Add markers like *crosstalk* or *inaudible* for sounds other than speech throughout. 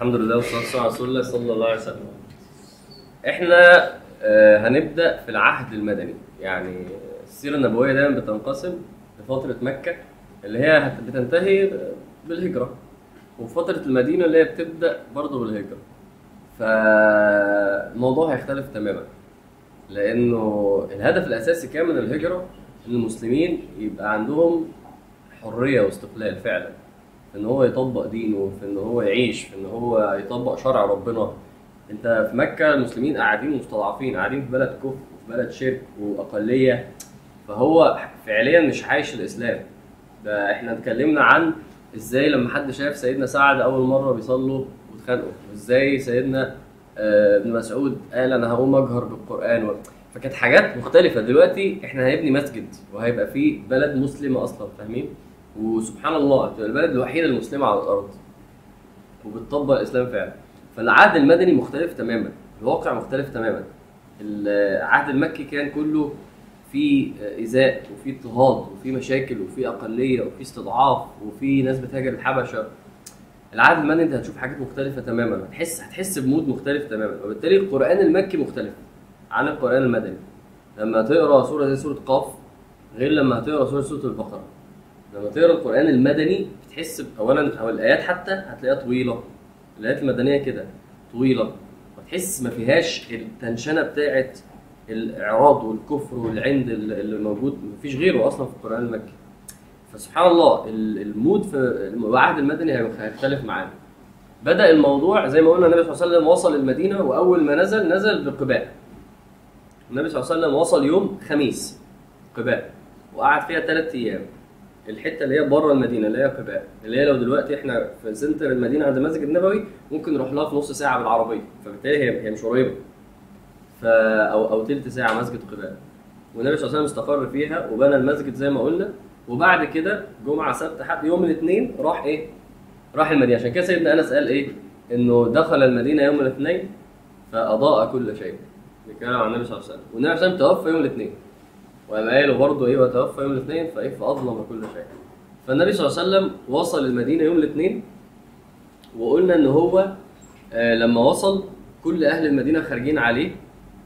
الحمد لله والصلاة والسلام على رسول الله صلى الله عليه وسلم. إحنا آه، هنبدأ في العهد المدني يعني السيرة النبوية دايما بتنقسم لفترة مكة اللي هي بتنتهي بالهجرة وفتره المدينة اللي هي بتبدأ برضه بالهجرة. فالموضوع هيختلف تماما لأنه الهدف الأساسي كان من الهجرة إن المسلمين يبقى عندهم حرية واستقلال فعلا إن هو يطبق دينه في إن هو يعيش في إن هو يطبق شرع ربنا. أنت في مكة المسلمين قاعدين مستضعفين قاعدين في بلد كفر وفي بلد شرك وأقلية. فهو فعليا مش عايش الإسلام. ده إحنا اتكلمنا عن إزاي لما حد شاف سيدنا سعد أول مرة بيصلوا واتخانقوا وإزاي سيدنا آه، ابن مسعود قال أنا هقوم أجهر بالقرآن. فكانت حاجات مختلفة. دلوقتي إحنا هنبني مسجد وهيبقى فيه بلد مسلمة أصلا فاهمين؟ وسبحان الله تبقى البلد الوحيدة المسلمة على الأرض وبتطبق الإسلام فعلا. فالعهد المدني مختلف تماما الواقع مختلف تماما. العهد المكي كان كله في ايذاء وفي اضطهاد وفي مشاكل وفي أقلية وفي استضعاف وفي ناس بتهاجر الحبشة. العهد المدني أنت هتشوف حاجات مختلفة تماما. هتحس هتحس بمود مختلف تماما. وبالتالي القرآن المكي مختلف عن القرآن المدني. لما تقرأ سورة زي سورة قاف غير لما هتقرا سورة سورة البقرة. لما تقرأ القرآن المدني بتحس اولا أو الآيات حتى هتلاقيها طويلة. الآيات المدنية كده طويلة. فتحس ما فيهاش التنشنة بتاعت الإعراض والكفر والعند اللي موجود. مفيش غيره أصلا في القرآن المكي. فسبحان الله ال- المود في العهد المدني هيختلف معانا. بدأ الموضوع زي ما قلنا النبي صلى الله عليه وسلم وصل المدينة وأول ما نزل نزل بقباء. النبي صلى الله عليه وسلم وصل يوم خميس قباء. وقعد فيها ثلاث أيام. الحتة اللي هي بره المدينة اللي هي قباء اللي هي لو دلوقتي إحنا في سنتر المدينة عند المسجد النبوي ممكن نروح لها في نص ساعة بالعربية فبالتالي هي هي مش قريبة. ف أو أو تلت ساعة مسجد قباء. والنبي صلى الله عليه وسلم استقر فيها وبنى المسجد زي ما قلنا. وبعد كده جمعة سبت حد يوم الاثنين راح إيه؟ راح المدينة. عشان كده سيدنا أنس قال إيه؟ إنه دخل المدينة يوم الاثنين فأضاء كل شيء. بيتكلم عن النبي صلى الله عليه وسلم. والنبي صلى الله عليه وسلم توفى يوم الاثنين. وقام قالوا برضه إيه وتوفى يوم الاثنين فإيه فأظلم كل شيء. فالنبي صلى الله عليه وسلم وصل المدينة يوم الاثنين وقلنا إن هو آه لما وصل كل أهل المدينة خارجين عليه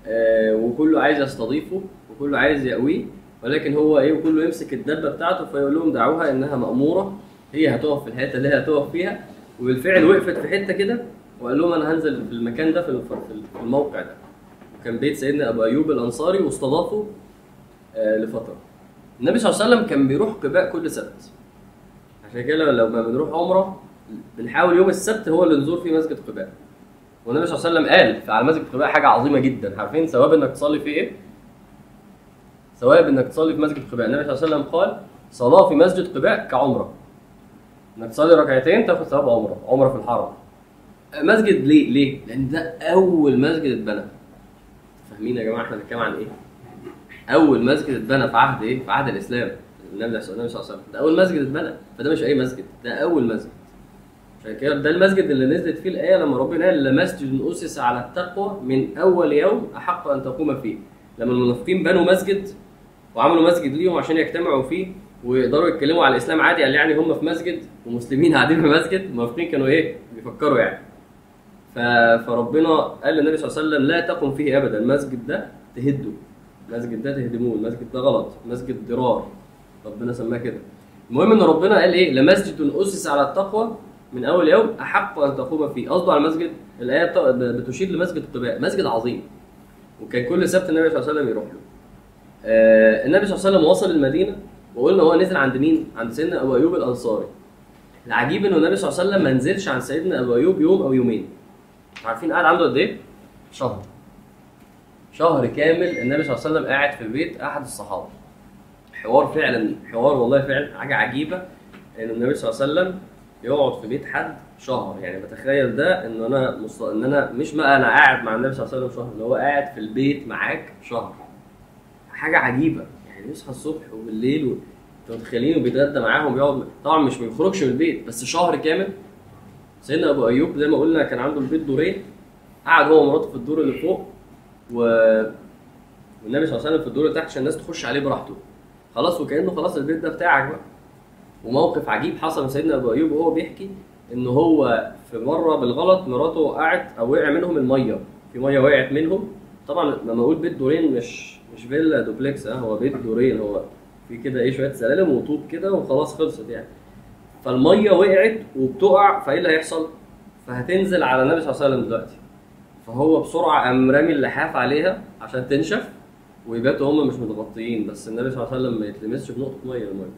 آه وكله عايز يستضيفه وكله عايز يقويه ولكن هو إيه وكله يمسك الدبة بتاعته فيقول لهم دعوها إنها مأمورة هي هتقف في الحتة اللي هي هتقف فيها. وبالفعل وقفت في حتة كده وقال لهم أنا هنزل في المكان ده في الموقع ده. كان بيت سيدنا أبو أيوب الأنصاري واستضافه لفترة. النبي صلى الله عليه وسلم كان بيروح قباء كل سبت. عشان كده لما بنروح عمرة بنحاول يوم السبت هو اللي نزور فيه مسجد قباء. والنبي صلى الله عليه وسلم قال على مسجد قباء حاجة عظيمة جدا. عارفين ثواب إنك تصلي فيه إيه؟ ثواب إنك تصلي في مسجد قباء. النبي صلى الله عليه وسلم قال صلاة في مسجد قباء كعمرة. إنك تصلي ركعتين تاخد ثواب عمرة. عمرة في الحرم. مسجد ليه؟ ليه؟ لأن ده أول مسجد اتبنى. فاهمين يا جماعة إحنا بنتكلم عن إيه؟ أول مسجد اتبنى في عهد إيه؟ في عهد الإسلام. النبي صلى الله عليه وسلم ده أول مسجد اتبنى. فده مش أي مسجد ده أول مسجد. كده ده المسجد اللي نزلت فيه الآية لما ربنا قال لمسجد أسس على التقوى من أول يوم أحق أن تقوم فيه لما المنافقين بنوا مسجد وعملوا مسجد ليهم عشان يجتمعوا فيه ويقدروا يتكلموا على الإسلام عادي قال يعني هم في مسجد ومسلمين قاعدين في مسجد المنافقين كانوا إيه؟ بيفكروا يعني. فربنا قال للنبي صلى الله عليه وسلم لا تقم فيه ابدا المسجد ده تهده. المسجد ده تهدموه المسجد ده غلط مسجد ضرار. ربنا سماه كده. المهم إن ربنا قال إيه؟ لمسجد أسس على التقوى من أول يوم أحق أن تقوم فيه. قصده على المسجد الآية بت- بتشير لمسجد قباء مسجد عظيم. وكان كل سبت النبي صلى الله عليه وسلم يروح له. آه النبي صلى الله عليه وسلم وصل المدينة وقلنا هو نزل عند مين؟ عند سيدنا أبو أيوب الأنصاري. العجيب إنه النبي صلى الله عليه وسلم ما نزلش عن سيدنا أبو أيوب يوم أو يومين. عارفين قعد عنده قد إيه؟ شهر. شهر كامل النبي صلى الله عليه وسلم قاعد في بيت أحد الصحابة. حوار فعلا حوار والله فعلا حاجة عجيبة إن النبي صلى الله عليه وسلم يقعد في بيت حد شهر. يعني بتخيل ده إن أنا مص... إن أنا مش ما أنا قاعد مع النبي صلى الله عليه وسلم شهر اللي هو قاعد في البيت معاك شهر. حاجة عجيبة. يعني يصحى الصبح وبالليل و... أنتوا متخيلين وبيتغدى معاهم بيقعد طبعا مش بيخرجش من البيت بس شهر كامل سيدنا أبو أيوب زي ما قلنا كان عنده البيت دورين قعد هو ومراته في الدور اللي فوق و... والنبي صلى الله عليه وسلم في الدور اللي تحت عشان الناس تخش عليه براحته. خلاص وكأنه خلاص البيت ده بتاعك بقى. وموقف عجيب حصل من سيدنا أبو أيوب وهو بيحكي إن هو في مرة بالغلط مراته وقعت أو وقع منهم المية. في مية وقعت منهم. طبعا لما أقول بيت دورين مش مش فيلا دوبلكس آه هو بيت دورين. هو في كده إيه شوية سلالم وطوب كده وخلاص خلصت يعني. فالمية وقعت وبتقع فإيه اللي هيحصل؟ فهتنزل على النبي صلى الله عليه وسلم دلوقتي. فهو بسرعة قام رامي اللحاف عليها عشان تنشف ويباتوا هم مش متغطيين بس النبي صلى الله عليه وسلم ما يتلمسش بنقطة مية المية.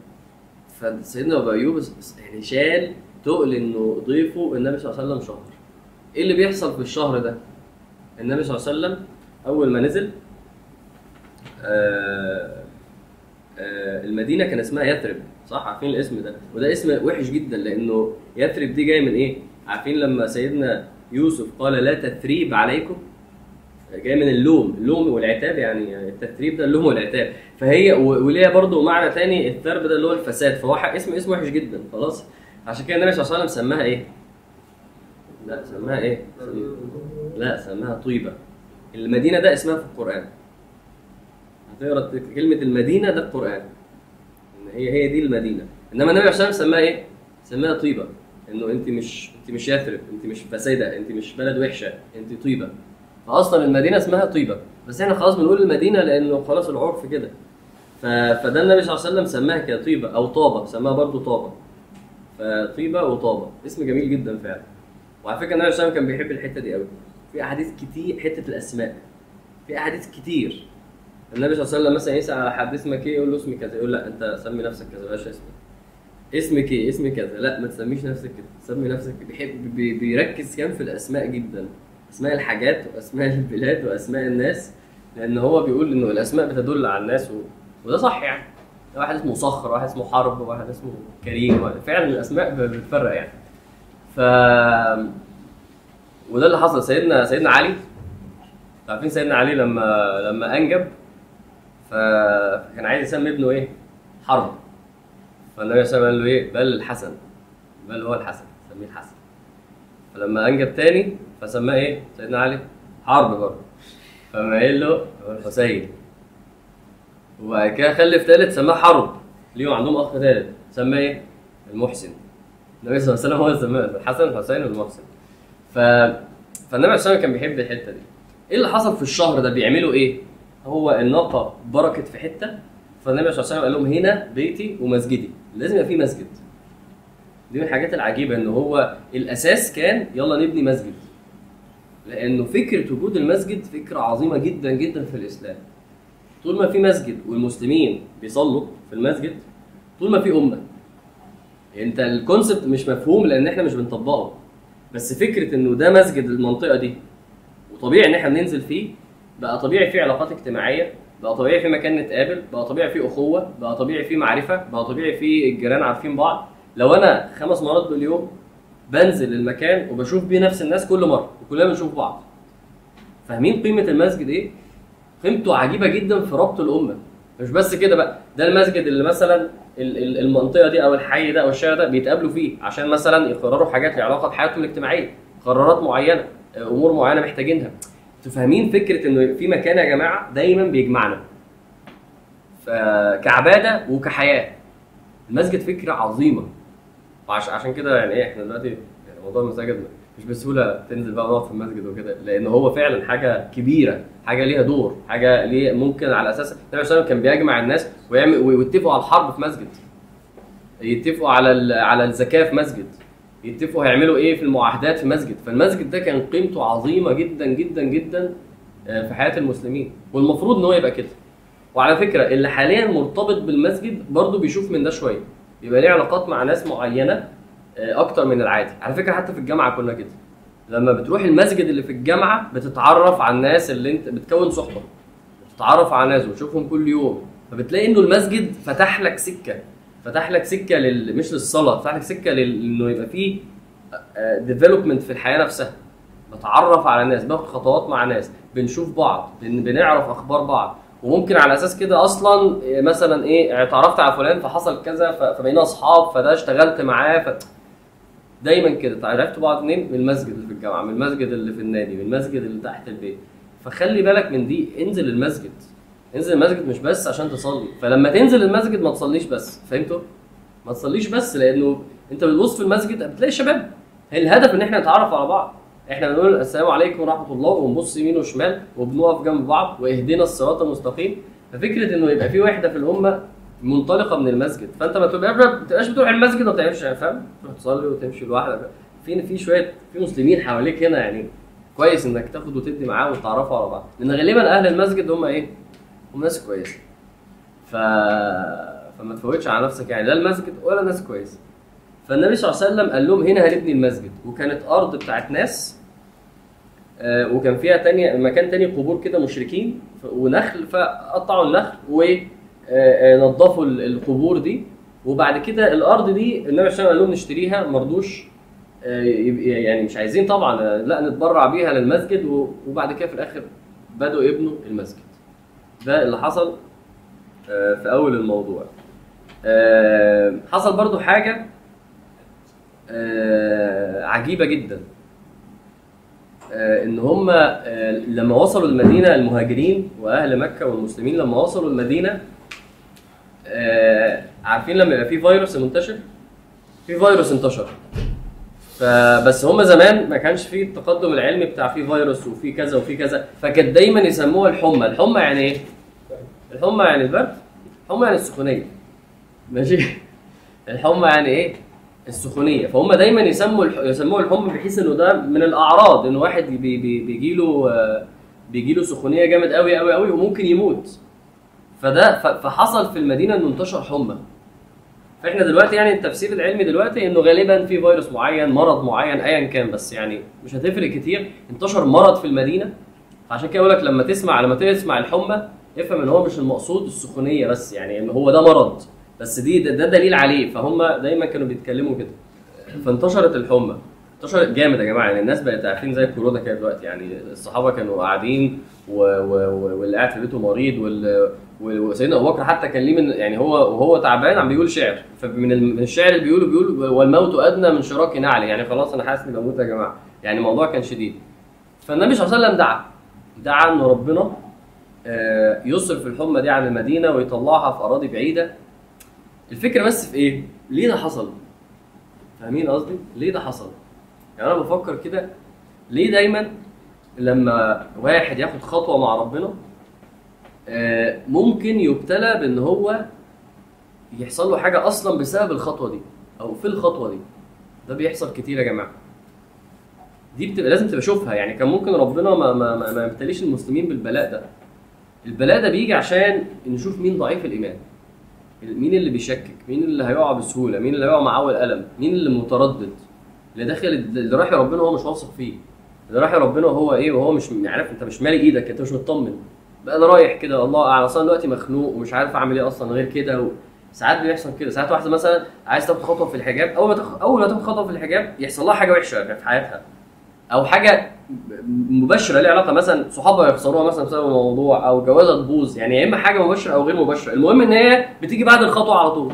فسيدنا أبو أيوب يعني شال تقل إنه ضيفه النبي صلى الله عليه وسلم شهر. إيه اللي بيحصل في الشهر ده؟ النبي صلى الله عليه وسلم أول ما نزل آه آه المدينة كان اسمها يثرب صح؟ عارفين الاسم ده؟ وده اسم وحش جدا لأنه يثرب دي جاي من إيه؟ عارفين لما سيدنا يوسف قال لا تثريب عليكم. جاي من اللوم اللوم والعتاب يعني التثريب ده اللوم والعتاب. فهي وليها برضو معنى تاني الثرب ده اللي هو الفساد. فهو اسم اسم وحش جدا خلاص. عشان كده النبي صلى الله عليه وسلم سماها إيه؟ لا سماها إيه؟ لا سماها طيبة. المدينة ده اسمها في القرآن. هتقرأ كلمة المدينة ده القرآن. إن هي هي دي المدينة. إنما النبي صلى الله عليه وسلم سماها إيه؟ سماها طيبة. انه انت مش انت مش يثرب انت مش فسيدة انت مش بلد وحشة انت طيبة. فاصلا المدينة اسمها طيبة بس إحنا خلاص بنقول المدينة لأنه خلاص العرف كده. ف... فده النبي صلى الله عليه وسلم سماها كده طيبة أو طابة سماها برضو طابة. فطيبة وطابة. اسم جميل جدا فعلا. وعلى فكرة النبي صلى الله عليه وسلم كان بيحب الحتة دي قوي في أحاديث كتير حتة الأسماء. في أحاديث كتير. النبي صلى الله عليه وسلم مثلا يسأل على حد اسمك إيه يقول له اسمي كذا يقول لا أنت سمي نفسك كذا بلاش اسمك. اسمك إيه؟ اسمي كذا. لا ما تسميش نفسك كده. سمي نفسك بيحب بي- بيركز كان في الأسماء جدا. أسماء الحاجات وأسماء *laughs* البلاد وأسماء الناس. لأن هو بيقول إنه الأسماء بتدل على الناس و... وده صح يعني. واحد اسمه صخر واحد اسمه حرب واحد اسمه كريم. واحد- فعلا الأسماء بتفرق يعني. ف وده اللي حصل. سيدنا سيدنا علي. عارفين سيدنا علي لما لما أنجب فكان عايز يسمي ابنه إيه؟ حرب. فالنبي صلى الله عليه وسلم قال له إيه؟ بل الحسن بل هو الحسن سميه الحسن. فلما أنجب تاني فسماه إيه؟ سيدنا علي. حرب برضه. فما قال له هو الحسين. وبعد كده خلف تالت سماه حرب. ليهم عندهم أخ تالت سماه إيه؟ المحسن. النبي صلى الله عليه وسلم هو اللي سماه الحسن الحسين والمحسن. ف فالنبي صلى الله عليه وسلم كان بيحب الحتة دي. إيه اللي حصل في الشهر ده؟ بيعملوا إيه؟ هو الناقة بركت في حتة فالنبي صلى الله عليه وسلم قال لهم هنا بيتي ومسجدي. لازم يبقى في مسجد. دي من الحاجات العجيبة إن هو الأساس كان يلا نبني مسجد. لأنه فكرة وجود المسجد فكرة عظيمة جدا جدا في الإسلام. طول ما في مسجد والمسلمين بيصلوا في المسجد طول ما في أمة. أنت الكونسبت مش مفهوم لأن إحنا مش بنطبقه. بس فكرة إنه ده مسجد المنطقة دي وطبيعي إن إحنا بننزل فيه بقى طبيعي فيه علاقات اجتماعية. بقى طبيعي في مكان نتقابل بقى طبيعي فيه أخوة بقى طبيعي فيه معرفة بقى طبيعي فيه الجيران عارفين بعض. لو أنا خمس مرات باليوم بنزل المكان وبشوف بيه نفس الناس كل مرة وكلنا بنشوف بعض. فاهمين قيمة المسجد إيه؟ قيمته عجيبة جدا في ربط الأمة. مش بس كده بقى ده المسجد اللي مثلا ال- ال- المنطقة دي أو الحي ده أو الشارع ده بيتقابلوا فيه عشان مثلا يقرروا حاجات ليها علاقة بحياتهم الاجتماعية قرارات معينة أمور معينة محتاجينها. أنتوا فاهمين فكرة إنه في مكان يا جماعة دايما بيجمعنا. فكعبادة وكحياة. المسجد فكرة عظيمة. وعش- عشان كده يعني إيه إحنا دلوقتي يعني موضوع المساجد مش بسهولة تنزل بقى ونقعد في المسجد وكده لأن هو فعلا حاجة كبيرة حاجة ليها دور حاجة ليه ممكن على أساس النبي صلى الله عليه وسلم كان بيجمع الناس ويعمل ويتفقوا على الحرب في مسجد. يتفقوا على على الزكاة في مسجد. يتفقوا هيعملوا إيه في المعاهدات في مسجد فالمسجد ده كان قيمته عظيمة جدا جدا جدا آه، في حياة المسلمين. والمفروض إن هو يبقى كده. وعلى فكرة اللي حاليا مرتبط بالمسجد برضه بيشوف من ده شوية. بيبقى ليه علاقات مع ناس معينة آه، أكتر من العادي. على فكرة حتى في الجامعة كنا كده. لما بتروح المسجد اللي في الجامعة بتتعرف على الناس اللي أنت بتكون صحبة. بتتعرف على ناس وتشوفهم كل يوم. فبتلاقي إنه المسجد فتح لك سكة. فتح لك سكة لل... مش للصلاة فتح لك سكة لل... إنه يبقى فيه ديفلوبمنت في الحياة نفسها بتعرف على ناس باخد خطوات مع ناس بنشوف بعض بن... بنعرف أخبار بعض وممكن على أساس كده أصلا إيه، مثلا إيه اتعرفت على فلان فحصل كذا ف... فبقينا أصحاب فده اشتغلت معاه ف... دايما كده عرفتوا بعض منين؟ من المسجد اللي في الجامعة، من المسجد اللي في النادي، من المسجد اللي تحت البيت. فخلي بالك من دي، انزل المسجد. انزل المسجد مش بس عشان تصلي، فلما تنزل المسجد ما تصليش بس، فهمتوا؟ ما تصليش بس لأنه انت بتبص في المسجد بتلاقي شباب. الهدف إن إحنا نتعرف على بعض. إحنا بنقول السلام عليكم ورحمة الله ونبص يمين وشمال وبنقف جنب بعض واهدنا الصراط المستقيم. ففكرة إنه يبقى في وحدة في الأمة منطلقة من المسجد. فأنت ما ما تبقاش بتروح المسجد وما بتعملش فاهم؟ تروح تصلي وتمشي لوحدك. في في شوية في مسلمين حواليك هنا يعني كويس إنك تاخد وتدي معاه وتتعرفوا على بعض. لأن غالبا أهل المسجد هم إيه؟ هم ناس كويسة. ف فما تفوتش على نفسك يعني لا المسجد ولا ناس كويسة. فالنبي صلى الله عليه وسلم قال لهم هنا هنبني المسجد. وكانت أرض بتاعت ناس آه، وكان فيها تاني مكان تاني قبور كده مشركين ونخل فقطعوا النخل ونظفوا القبور دي. وبعد كده الأرض دي النبي صلى الله عليه وسلم قال لهم نشتريها ما رضوش آه، يعني مش عايزين طبعا آه، لا نتبرع بيها للمسجد. وبعد كده في الآخر بدأوا يبنوا المسجد. ده اللي حصل آه، في أول الموضوع. آه، حصل برضو حاجة آه، عجيبة جدا. إن هم لما وصلوا المدينة المهاجرين وأهل مكة والمسلمين لما وصلوا المدينة عارفين لما يبقى في فيروس منتشر؟ في فيروس انتشر. فبس هم زمان ما كانش فيه التقدم العلمي بتاع في فيروس وفي كذا وفي كذا فكانت دايما يسموها الحمى. الحمى يعني إيه؟ الحمى يعني البرد الحمى يعني السخونية. ماشي؟ الحمى يعني إيه؟ السخونية. فهم دايما يسموا الح... يسموه الحمى بحيث إنه ده من الأعراض إن واحد بي... بي... بيجي له بيجي له سخونية جامد قوي قوي قوي وممكن يموت. فده. فحصل في المدينة إنه انتشر حمى. فاحنا دلوقتي يعني التفسير العلمي دلوقتي انه غالبا في فيروس معين مرض معين ايا كان بس يعني مش هتفرق كتير انتشر مرض في المدينة فعشان كده بقول لك لما تسمع لما تسمع الحمى افهم إن هو مش المقصود السخونية بس يعني إن هو ده مرض بس دي ده, ده دليل عليه فهم دايما كانوا بيتكلموا كده فانتشرت الحمى انتشرت جامد يا جماعة يعني الناس بقت عارفين زي الكورونا كده دلوقتي يعني الصحابة كانوا قاعدين. واللي قاعد في بيته مريض. وسيدنا أبو بكر حتى كان ليه من يعني هو وهو تعبان عم بيقول شعر فمن ال- من الشعر اللي بيقوله بيقول والموت أدنى من شراك نعل يعني خلاص أنا حاسس إني بموت يا جماعة يعني الموضوع كان شديد فالنبي صلى الله عليه وسلم دعا دعا ان ربنا آه، يصرف الحمى دي عن المدينة ويطلعها في أراضي بعيدة الفكرة بس في إيه؟ ليه ده حصل؟ فاهمين قصدي؟ ليه ده حصل؟ يعني أنا بفكر كده ليه دايما لما واحد ياخد خطوة مع ربنا ممكن يبتلى بان هو يحصل له حاجة أصلا بسبب الخطوة دي أو في الخطوة دي. ده بيحصل كتير يا جماعة. دي بتبقى لازم تبقى شوفها. يعني كان ممكن ربنا ما ما ما, ما يبتليش المسلمين بالبلاء ده. البلاء ده بيجي عشان نشوف مين ضعيف الإيمان. مين اللي بيشكك؟ مين اللي هيقع بسهولة؟ مين اللي هيقع مع أول قلم مين اللي متردد؟ اللي داخل اللي رايح ربنا هو مش واثق فيه. اللي رايح ربنا هو إيه؟ وهو مش عارف أنت مش مالي إيدك أنت مش مطمن. بقى أنا رايح كده الله أعلم. أصلا دلوقتي مخنوق ومش عارف أعمل إيه أصلا غير كده. ساعات بيحصل كده. ساعات واحدة مثلا عايز تاخد خطوة في الحجاب أول ما تاخد أول ما تاخد خطوة في الحجاب يحصل لها حاجة وحشة في حياتها أو حاجة مباشرة ليها علاقة. مثلا صحابها يخسروها مثلا بسبب الموضوع أو جوازها تبوظ يعني يا إما حاجة مباشرة أو غير مباشرة. المهم إن هي بتيجي بعد الخطوة على طول.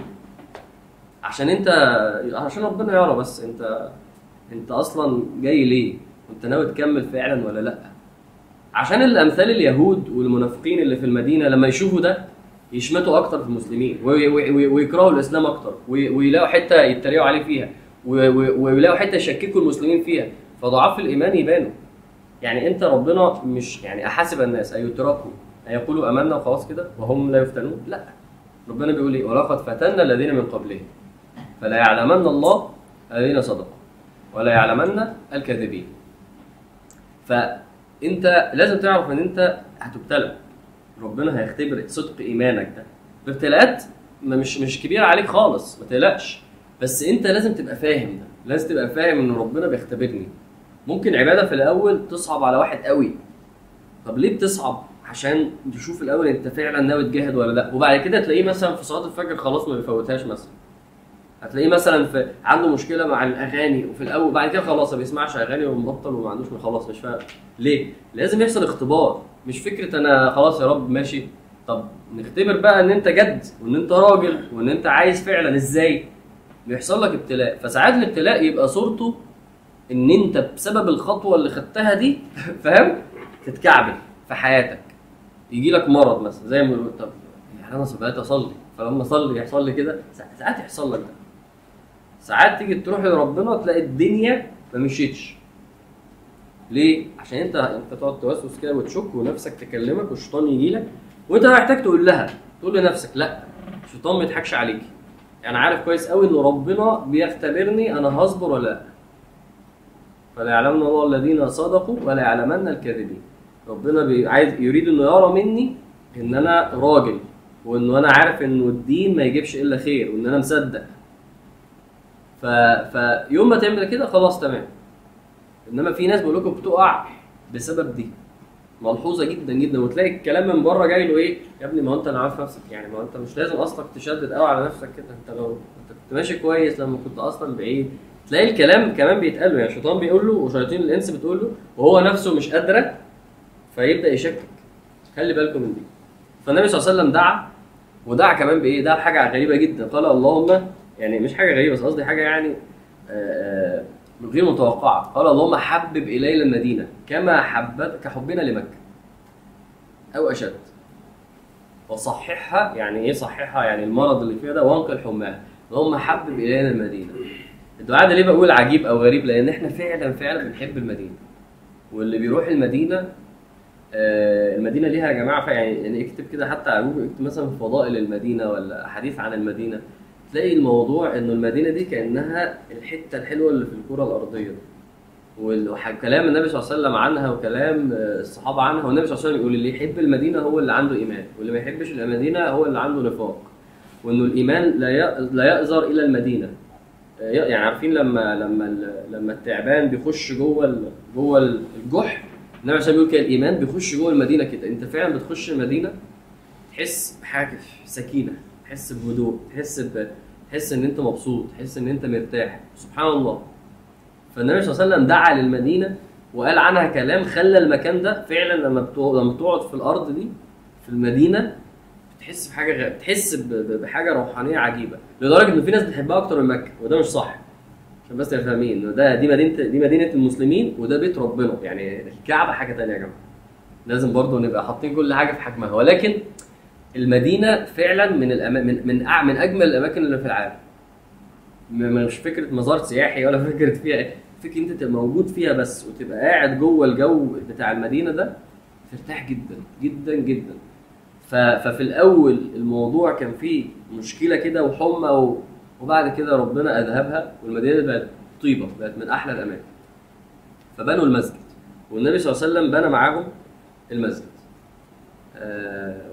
عشان أنت عشان ربنا يرى بس انت أنت أصلا جاي ليه؟ أنت ناوي تكمل فعلا ولا لأ؟ عشان الأمثال اليهود والمنافقين اللي في المدينة لما يشوفوا ده يشمتوا أكتر في المسلمين وي- وي- وي- ويكرهوا الإسلام أكتر وي- ويلاقوا حتة يتريقوا عليه فيها ويلاقوا حتة يشككوا المسلمين فيها. فضعاف الإيمان يبانوا. يعني أنت ربنا مش يعني أحسب الناس ان يتركوا ان يقولوا آمنا وخلاص كده وهم لا يفتنون؟ لا. ربنا بيقول إيه؟ ولقد فتنا الذين من قبلهم فلا يعلمن الله الذين صدقوا ولا يعلمن الكاذبين. فانت لازم تعرف ان انت هتبتلى. ربنا هيختبر صدق إيمانك ده. الابتلاءات مش مش كبيرة عليك خالص ما تقلقش. بس انت لازم تبقى فاهم ده. لازم تبقى فاهم إن ربنا بيختبرني. ممكن عبادة في الأول تصعب على واحد قوي. طب ليه بتصعب؟ عشان تشوف الأول انت فعلا ناوي تجاهد ولا لأ. وبعد كده تلاقيه مثلا في صلاة الفجر خلاص ما بيفوتهاش مثلا. هتلاقيه مثلا في عنده مشكلة مع الأغاني وفي الأول بعد كده خلاص ما بيسمعش أغاني ومبطل وما عندوش خلاص مش فاهم ليه؟ لازم يحصل اختبار مش فكرة أنا خلاص يا رب ماشي. طب نختبر بقى إن أنت جد وإن أنت راجل وإن أنت عايز فعلا إزاي؟ بيحصل لك ابتلاء. فساعات الابتلاء يبقى صورته إن أنت بسبب الخطوة اللي خدتها دي *laughs* فاهم؟ تتكعبل في حياتك. يجي لك مرض مثلا زي ما طب يعني أنا بقيت أصلي فلما أصلي يحصل لي كده ساعات يحصل لك ده. ساعات تيجي تروح لربنا تلاقي الدنيا ما مشيتش. ليه؟ عشان انت انت تقعد توسوس كده وتشك ونفسك تكلمك والشيطان يجي لك وانت محتاج تقول لها تقول لنفسك لا الشيطان ما يضحكش عليكي. يعني عارف كويس قوي إن ربنا بيختبرني أنا هصبر ولا لأ. فلا يعلمن الله الذين صدقوا ولا يعلمن الكاذبين. ربنا عايز يريد إنه يرى مني إن أنا راجل وإنه أنا عارف إنه الدين ما يجيبش إلا خير وإن أنا مصدق. فيوم ما تعمل كده خلاص تمام. انما في ناس بقول لكم بتقع بسبب دي. ملحوظة جدا جدا. وتلاقي الكلام من بره جاي له إيه؟ يا ابني ما أنت أنا عارف نفسك. يعني ما أنت مش لازم اصلك تشدد قوي على نفسك كده. أنت لو أنت كنت ماشي كويس لما كنت أصلا بعيد. تلاقي الكلام كمان بيتقال له. يعني الشيطان بيقول له وشياطين الإنس بتقول له وهو نفسه مش قادرة فيبدأ يشكك. خلي بالكم من دي. فالنبي صلى الله عليه وسلم دعا. ودعا كمان بإيه؟ دعا بحاجة غريبة جدا. قال اللهم يعني مش حاجة غريبة بس قصدي حاجة يعني آه، آه، غير متوقعة. قال اللهم حبب إلينا المدينة كما حبت كحبنا لمكة. أو أشد. وصححها يعني إيه صححها؟ يعني المرض اللي فيها ده وانقل حماها. اللهم حبب إلينا المدينة. الدعاء ده ليه بقول عجيب أو غريب؟ لأن إحنا فعلا فعلا بنحب المدينة. واللي بيروح المدينة آه، المدينة ليها يا جماعة يعني يعني اكتب كده حتى على جوجل اكتب مثلا فضائل المدينة ولا حديث عن المدينة. تلاقي الموضوع إنه المدينة دي كأنها الحتة الحلوة اللي في الكره الأرضية. وكلام النبي صلى الله عليه وسلم عنها وكلام آه، الصحابة عنها والنبي صلى الله عليه وسلم يقول اللي يحب المدينة هو اللي عنده إيمان واللي ما يحبش المدينة هو اللي عنده نفاق. وإنه الإيمان لا ي- لا يأزر إلى المدينة. آه، يعني عارفين لما لما لما التعبان بيخش جوه جوه الجحر النبي صلى الله عليه بيقول كده الإيمان بيخش جوه المدينة كده. أنت فعلا بتخش المدينة تحس بحاجه سكينة. تحس بهدوء تحس ب... تحس إن أنت مبسوط تحس إن أنت مرتاح. سبحان الله. فالنبي صلى الله عليه وسلم دعا للمدينة وقال عنها كلام خلى المكان ده فعلا لما بتقعد لما تقعد في الأرض دي في المدينة بتحس بحاجة غ... بتحس ب... بحاجة روحانية عجيبة. لدرجة إن في ناس بتحبها أكتر من مكة وده مش صح. عشان بس تبقوا فاهمين ده دي مدينه دي مدينة المسلمين وده بيت ربنا. يعني الكعبة حاجة تانية يا جماعة. لازم برضه نبقى حاطين كل حاجة في حجمها. ولكن المدينة فعلا من. من من, أع... من أجمل الأماكن اللي في العالم مش فكرة مزار سياحي ولا *laughs* فكرة فيها إيه. فكرة أنت تبقى موجود فيها بس وتبقى قاعد جوه الجو بتاع المدينة ده ترتاح جدا جدا جدا ف... ففي الأول الموضوع كان فيه مشكلة كده وحمى و... وبعد كده ربنا أذهبها والمدينة بقت طيبة بقت من أحلى الأماكن فبنوا المسجد والنبي صلى الله عليه وسلم بنى معاهم المسجد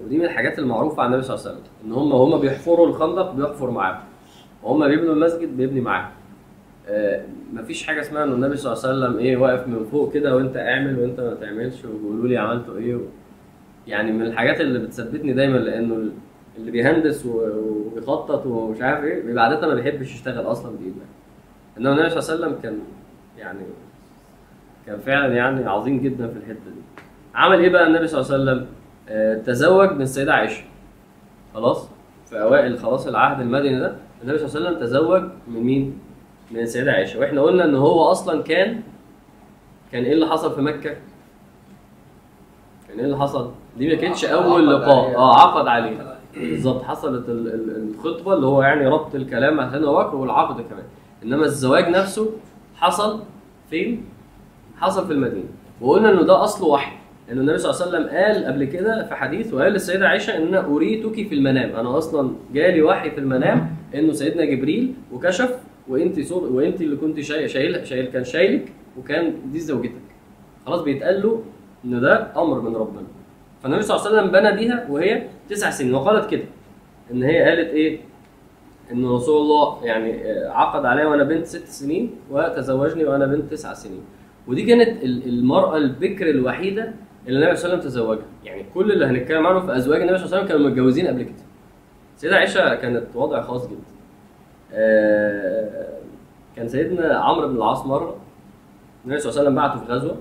ودي من الحاجات المعروفة عن النبي صلى الله عليه وسلم إن هم هم بيحفروا الخندق بيحفر معاهم وهم بيبنوا المسجد بيبني معاهم آه مفيش حاجة اسمها إن النبي صلى الله عليه وسلم إيه واقف من فوق كده وأنت اعمل وأنت ما تعملش وبيقولوا لي عملتوا إيه و... يعني من الحاجات اللي بتثبتني دايما لأنه اللي بيهندس وبيخطط ومش عارف إيه بيبقى عادة ما بيحبش يشتغل أصلا بإيده إنما النبي صلى الله عليه وسلم كان يعني كان فعلا يعني عظيم جدا في الحتة دي. عمل إيه بقى النبي صلى الله عليه وسلم؟ آه تزوج من السيدة عائشة. خلاص؟ في أوائل خلاص العهد المدني ده النبي صلى الله عليه وسلم تزوج من مين؟ من السيدة عائشة. وإحنا قلنا إن هو أصلا كان كان إيه اللي حصل في مكة؟ كان إيه اللي حصل؟ دي ما كانتش أول لقاء. آه عقد عليه بالظبط. حصلت ال- ال- الخطبة اللي هو يعني ربط الكلام مع سيدنا ابو بكر والعقد كمان. إنما الزواج نفسه حصل فين؟ حصل في المدينة. وقلنا إنه ده اصله وحي إن النبي صلى الله عليه وسلم قال قبل كده في حديث وقال للسيدة عائشة ان أريتك في المنام. أنا أصلا جالي وحي في المنام إنه سيدنا جبريل وكشف وأنت صوب وأنت اللي كنت شايل شايل, شايل كان شايلك وكان دي زوجتك. خلاص بيتقال له إن ده أمر من ربنا. فالنبي صلى الله عليه وسلم بنى بيها وهي تسع سنين وقالت كده. إن هي قالت إيه؟ إن رسول الله يعني آه، عقد عليا وأنا بنت ست سنين وتزوجني وأنا بنت تسع سنين. ودي كانت ال- المرأة البكر الوحيدة اللي النبي صلى الله عليه وسلم تزوجها. يعني كل اللي هنتكلم عنه في أزواج النبي صلى الله عليه وسلم كانوا متجوزين قبل كده. سيدة عائشة كانت وضع خاص جدا. آه، كان سيدنا عمرو بن العاص مرة النبي صلى الله عليه وسلم بعته في غزوة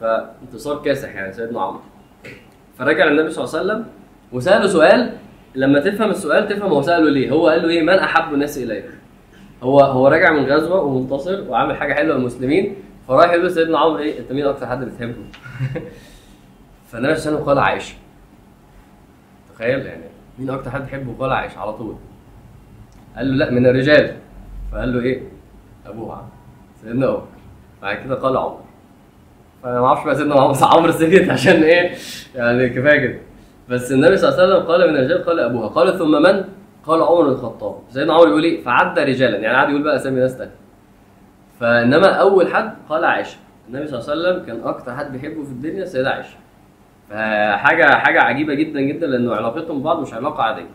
فانتصار كاسح يعني سيدنا عمرو. فرجع النبي صلى الله عليه وسلم وسأله سؤال لما تفهم السؤال تفهم هو سأله ليه. هو قال له إيه؟ من أحب الناس إليك. هو هو راجع من غزوة ومنتصر وعامل حاجة حلوة للمسلمين. فراح يقول لسيدنا عمرو إيه أنت مين أكتر حد بتحبه؟ *laughs* فالنبي صلى الله عليه وسلم قال عائشة. تخيل يعني مين أكتر حد تحبه قال عائشة على طول. قال له لا من الرجال. فقال له إيه؟ أبوها سيدنا ابو بعد كده قال عمر. فأنا ما أعرفش بقى سيدنا عمر عمرو سكت *laughs* عشان إيه؟ يعني كفاية كده. بس النبي صلى الله عليه وسلم قال من الرجال قال أبوها. قال ثم من؟ قال عمر بن الخطاب. سيدنا عمر يقول إيه؟ فعدى رجالا. يعني قعد يقول بقى أسامي ناس تانية. فإنما أول حد قال عائشة. النبي صلى الله عليه وسلم كان أكتر حد بيحبه في الدنيا السيدة عائشة. فحاجه حاجة عجيبة جدا جدا لأنه علاقتهم ببعض مش علاقة عادية.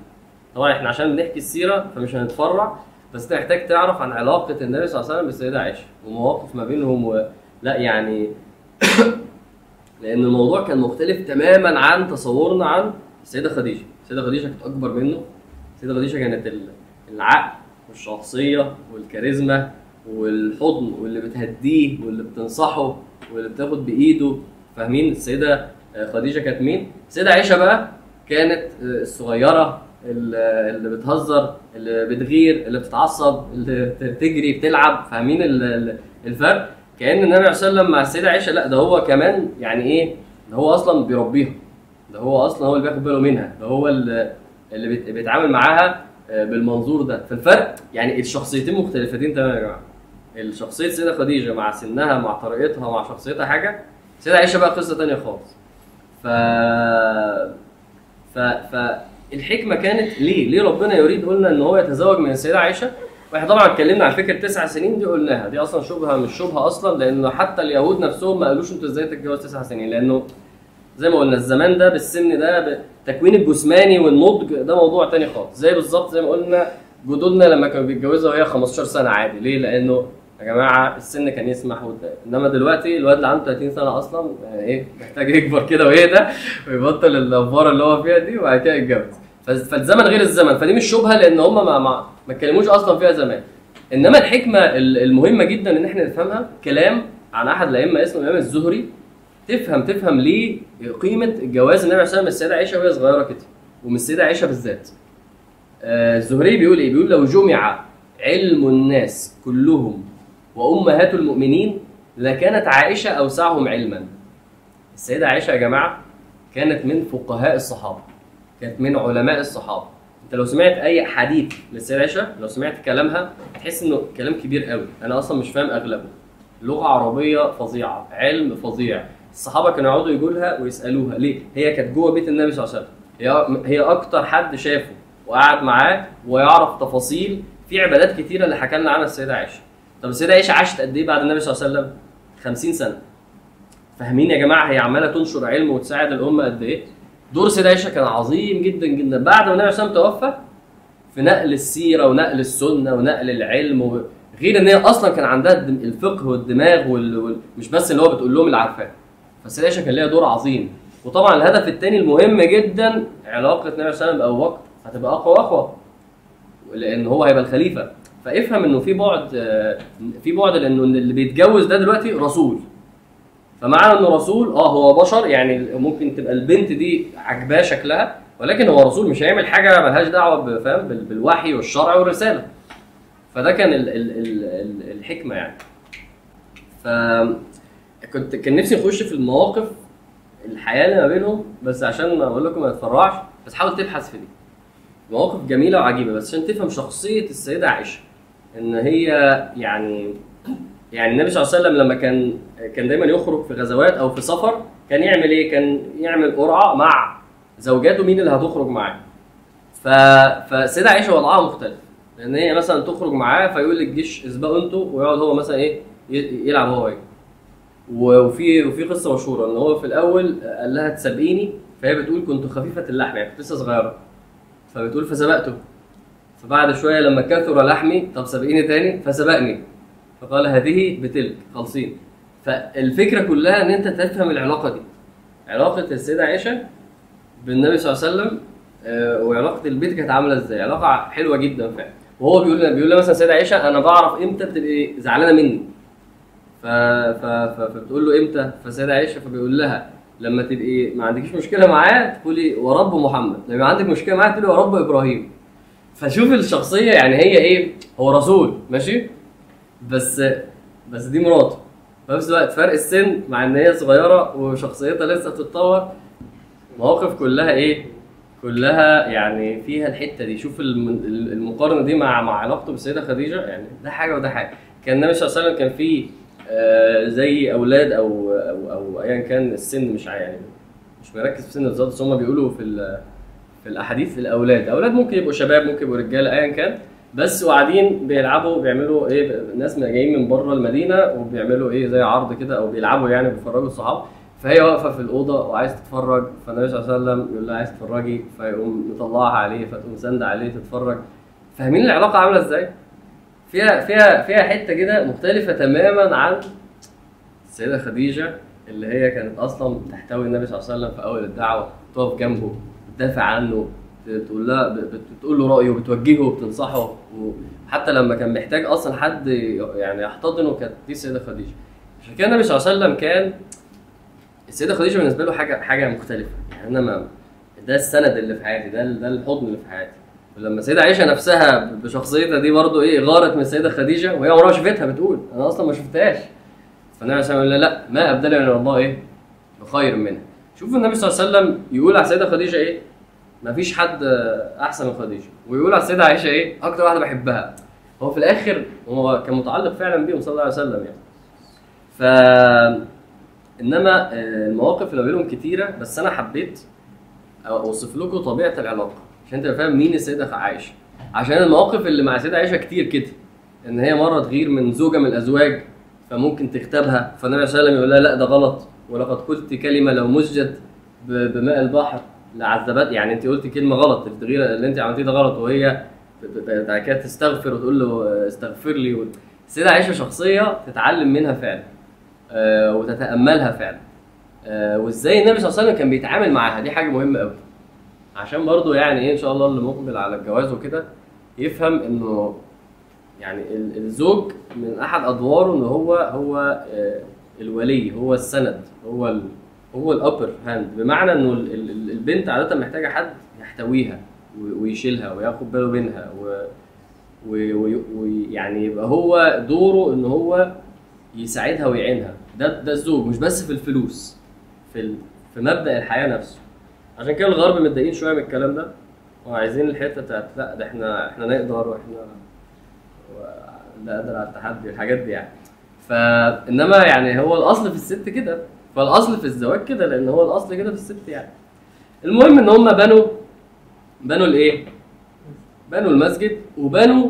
طبعا إحنا عشان بنحكي السيرة فمش هنتفرع بس أنت محتاج تعرف عن علاقة النبي صلى الله عليه وسلم بالسيدة عائشة ومواقف ما بينهم و... لا يعني *coughs* لأن الموضوع كان مختلف تماما عن تصورنا عن السيدة خديجة. السيدة خديجة كانت أكبر منه. السيدة خديجة كانت ال- العقل والشخصية والكاريزما. والحضن واللي بتهديه واللي بتنصحه واللي بتاخد بإيده. فاهمين؟ السيدة خديجة كانت مين؟ السيدة عائشة بقى كانت الصغيرة اللي بتهزر اللي بتغير اللي بتتعصب اللي بتجري بتلعب. فاهمين ال- ال- الفرق؟ كأن النبي عليه والسلام مع السيدة عائشة لا ده هو كمان يعني إيه؟ ده هو أصلا بيربيها ده هو أصلا هو اللي بياخد باله منها. ده هو اللي اللي بيت- بيتعامل معاها آه، بالمنظور ده. فالفرق يعني الشخصيتين مختلفتين تماما يا جماعة. الشخصية السيده خديجة مع سنها مع طريقتها مع شخصيتها حاجة السيده عائشة بقى قصة تانية خالص ف ف فالحكمه كانت ليه؟ ليه ربنا يريد قلنا إن هو يتزوج من السيده عائشة؟ وإحنا طبعا اتكلمنا عن فكرة تسع سنين دي قلناها دي أصلا شبهة مش شبهة أصلا لأنه حتى اليهود نفسهم ما قالوش أنتوا إزاي تتجوز تسع سنين لأنه زي ما قلنا الزمان ده بالسن ده التكوين الجسماني والنضج ده موضوع تاني خالص زي بالظبط زي ما قلنا جدودنا لما كانوا بيتجوزوا وهي 15 سنة عادي ليه؟ لأنه يا جماعة السن كان يسمح وده. إنما دلوقتي الواد اللي عنده 30 سنة أصلا يعني إيه محتاج يكبر كده ويهدى ويبطل الأفوار اللي هو فيها دي وبعد كده يتجوز فالزمن غير الزمن فدي مش شبهة لأن هم ما ما اتكلموش أصلا فيها زمان إنما الحكمة ال- المهمة جدا إن إحنا نفهمها كلام عن أحد الائمه اسمه الامام الزهري تفهم تفهم ليه قيمة الجواز النبي عليه الصلاة السيدة عائشة وهي صغيرة كده ومن السيدة عائشة بالذات آه، الزهري بيقول إيه؟ بيقول لو جمع علم الناس كلهم وأمهات المؤمنين لكانت عائشة أوسعهم علما. السيدة عائشة يا جماعة كانت من فقهاء الصحابة. كانت من علماء الصحابة. أنت لو سمعت أي حديث للسيدة عائشة لو سمعت كلامها تحس إنه كلام كبير قوي، أنا أصلا مش فاهم أغلبه. لغة عربية فظيعة، علم فظيع. الصحابة كانوا يقعدوا يجوا لها ويسألوها ليه؟ هي كانت جوه بيت النبي صلى الله عليه وسلم. هي هي أكتر حد شافه وقعد معاه ويعرف تفاصيل في عبادات كتيرة اللي حكى لنا عنها السيدة عائشة. طب السيده عائشه عاشت قد إيه بعد النبي صلى الله عليه وسلم؟ 50 سنة. فاهمين يا جماعة هي عمالة تنشر علم وتساعد الأمة قد إيه؟ دور السيده عائشه كان عظيم جدا جدا بعد ما النبي صلى الله عليه وسلم توفى في نقل السيرة ونقل السنة ونقل العلم و... غير إن هي أصلا كان عندها الفقه والدماغ وال... وال... مش بس اللي هو بتقول لهم اللي عارفاه فالسيده عائشه كان ليها دور عظيم وطبعا الهدف الثاني المهم جدا علاقة النبي صلى الله عليه وسلم بأبو بكر هتبقى أقوى وأقوى لأن هو هيبقى الخليفة فافهم انه في بعد في بعد لأنه اللي بيتجوز ده دلوقتي رسول. فمعنى انه رسول آه هو بشر يعني ممكن تبقى البنت دي عجباه شكلها ولكن هو رسول مش هيعمل حاجة ملهاش دعوة فاهم؟ بال- بالوحي والشرع والرسالة. فده كان ال ال ال ال الحكمة يعني. ف كنت كان نفسي نخش في المواقف الحياة اللي ما بينهم بس عشان أقول لكم ما تتفرعش بس حاول تبحث في دي. مواقف جميلة وعجيبة بس عشان تفهم شخصية السيدة عائشة. إن هي يعني يعني النبي صلى الله عليه وسلم لما كان كان دايما يخرج في غزوات أو في سفر كان يعمل إيه؟ كان يعمل قرعة مع زوجاته مين اللي هتخرج معاه. ف فالسيده عائشة وضعها مختلف لأن هي مثلا تخرج معاه فيقول للجيش اسبقوا أنتوا ويقعد هو مثلا إيه يلعب هو وهي. وفي وفي قصة مشهورة إن هو في الأول قال لها تسابقيني فهي بتقول كنت خفيفة اللحم يعني كنت لسه صغيرة فبتقول فسبقته فبعد شوية لما كثر لحمي طب سابقيني تاني؟ فسبقني. فقال هذه بتلك خالصين فالفكرة كلها إن أنت تفهم العلاقة دي. علاقة السيدة عائشة بالنبي صلى الله عليه وسلم آه، وعلاقة البيت كانت عاملة إزاي؟ علاقة حلوة جدا فعلا. وهو بيقول بيقول لها مثلا السيده عائشة أنا بعرف إمتى بتبقي زعلانة مني. ف... ف... ف... فبتقول له إمتى؟ فسيدة عائشة فبيقول لها لما تبقي ما عندكيش مشكلة معاه تقولي ورب محمد. لما عندك مشكلة معاه تقولي ورب إبراهيم. فشوف الشخصية يعني هي إيه هو رسول ماشي؟ بس بس دي مراته في نفس الوقت فرق السن مع إن هي صغيرة وشخصيتها لسه بتتطور مواقف كلها إيه كلها يعني فيها الحتة دي. شوف الم- المقارنة دي مع مع علاقته بالسيدة خديجة يعني ده حاجة وده حاجة. كان النبي صلى الله عليه وسلم كان فيه آه، زي أولاد أو أو أو ايا كان السن مش يعني مش مركز في سن بالظبط بس هم بيقولوا في في الأحاديث الأولاد. أولاد ممكن يبقوا شباب ممكن يبقوا رجاله ايا كان. بس وقاعدين بيلعبوا بيعملوا إيه ناس جايين من بره المدينة وبيعملوا إيه زي عرض كده أو بيلعبوا يعني بيفرجوا الصحابه فهي واقفة في الأوضة وعايز تتفرج فالنبي صلى الله عليه وسلم يقول لها عايز تتفرجي فيقوم مطلعها عليه فتقوم ساندة عليه تتفرج. فاهمين العلاقة عاملة إزاي؟ فيها فيها فيها حتة كده مختلفة تماما عن السيدة خديجة اللي هي كانت أصلا تحتوي النبي صلى الله عليه وسلم في أول الدعوة تقف جنبه. تدافع عنه تقول لها بتقول له رأيه وبتوجهه وبتنصحه وحتى لما كان محتاج أصلا حد يعني يحتضنه كانت دي السيدة خديجة. عشان كده النبي صلى الله عليه وسلم كان السيدة خديجة بالنسبة له حاجة حاجة مختلفة. يعني أنا ده السند اللي في حياتي ده ده الحضن اللي في حياتي. ولما السيدة عائشة نفسها بشخصيتها دي برضو إيه غارت من السيدة خديجة وهي عمرها ما شافتها بتقول. أنا أصلا ما شفتهاش. فالنبي صلى الله عليه وسلم لا ما ابدلني الله إيه؟ بخير منها. شوف النبي صلى الله عليه وسلم يقول على السيدة خديجة إيه؟ ما فيش حد أحسن من خديجة. ويقول على السيدة عائشة إيه؟ أكتر واحدة بحبها. هو في الآخر هو كان متعلق فعلا بيهم صلى الله عليه وسلم يعني. ف إنما آه، المواقف اللي بينهم كتيرة بس أنا حبيت أوصف لكم طبيعة العلاقة عشان تبقى فاهم مين السيدة عائشة. عشان المواقف اللي مع السيدة عائشة كتير كده إن هي مرة تغير من زوجة من الأزواج فممكن تغتابها فالنبي صلى الله عليه وسلم يقول لها لا ده غلط ولقد قلت كلمة لو مزجت بماء البحر. لعذبت يعني انت قلت كلمة غلط التغيير اللي انت عملتيه ده غلط وهي بعد كده تستغفر وتقول له استغفر لي السيده عائشة شخصية تتعلم منها فعلا آه، وتتأملها فعلا آه، وازاي النبي صلى الله عليه وسلم كان بيتعامل معاها. دي حاجة مهمة قوي عشان برضو يعني إيه إن شاء الله اللي مقبل على الجواز وكده يفهم إنه يعني ال- الزوج من أحد أدواره إن هو هو آه، الولي هو السند هو هو ال upper hand بمعنى إنه ال- ال- البنت عادة محتاجة حد يحتويها ويشيلها وياخد باله منها ويعني يبقى هو دوره ان هو يساعدها ويعينها. ده ده الزوج مش بس في الفلوس في. في مبدأ الحياة نفسه. عشان كده الغرب متضايقين شوية من الكلام ده وعايزين الحتة بتاعت لا ده إحنا إحنا نقدر وإحنا لا قادر على التحدي والحاجات دي يعني. فانما يعني هو الأصل في الست كده. فالأصل في الزواج كده لأن هو الأصل كده في الست يعني. المهم إن هم بنوا بنوا الايه؟ بنوا المسجد وبنوا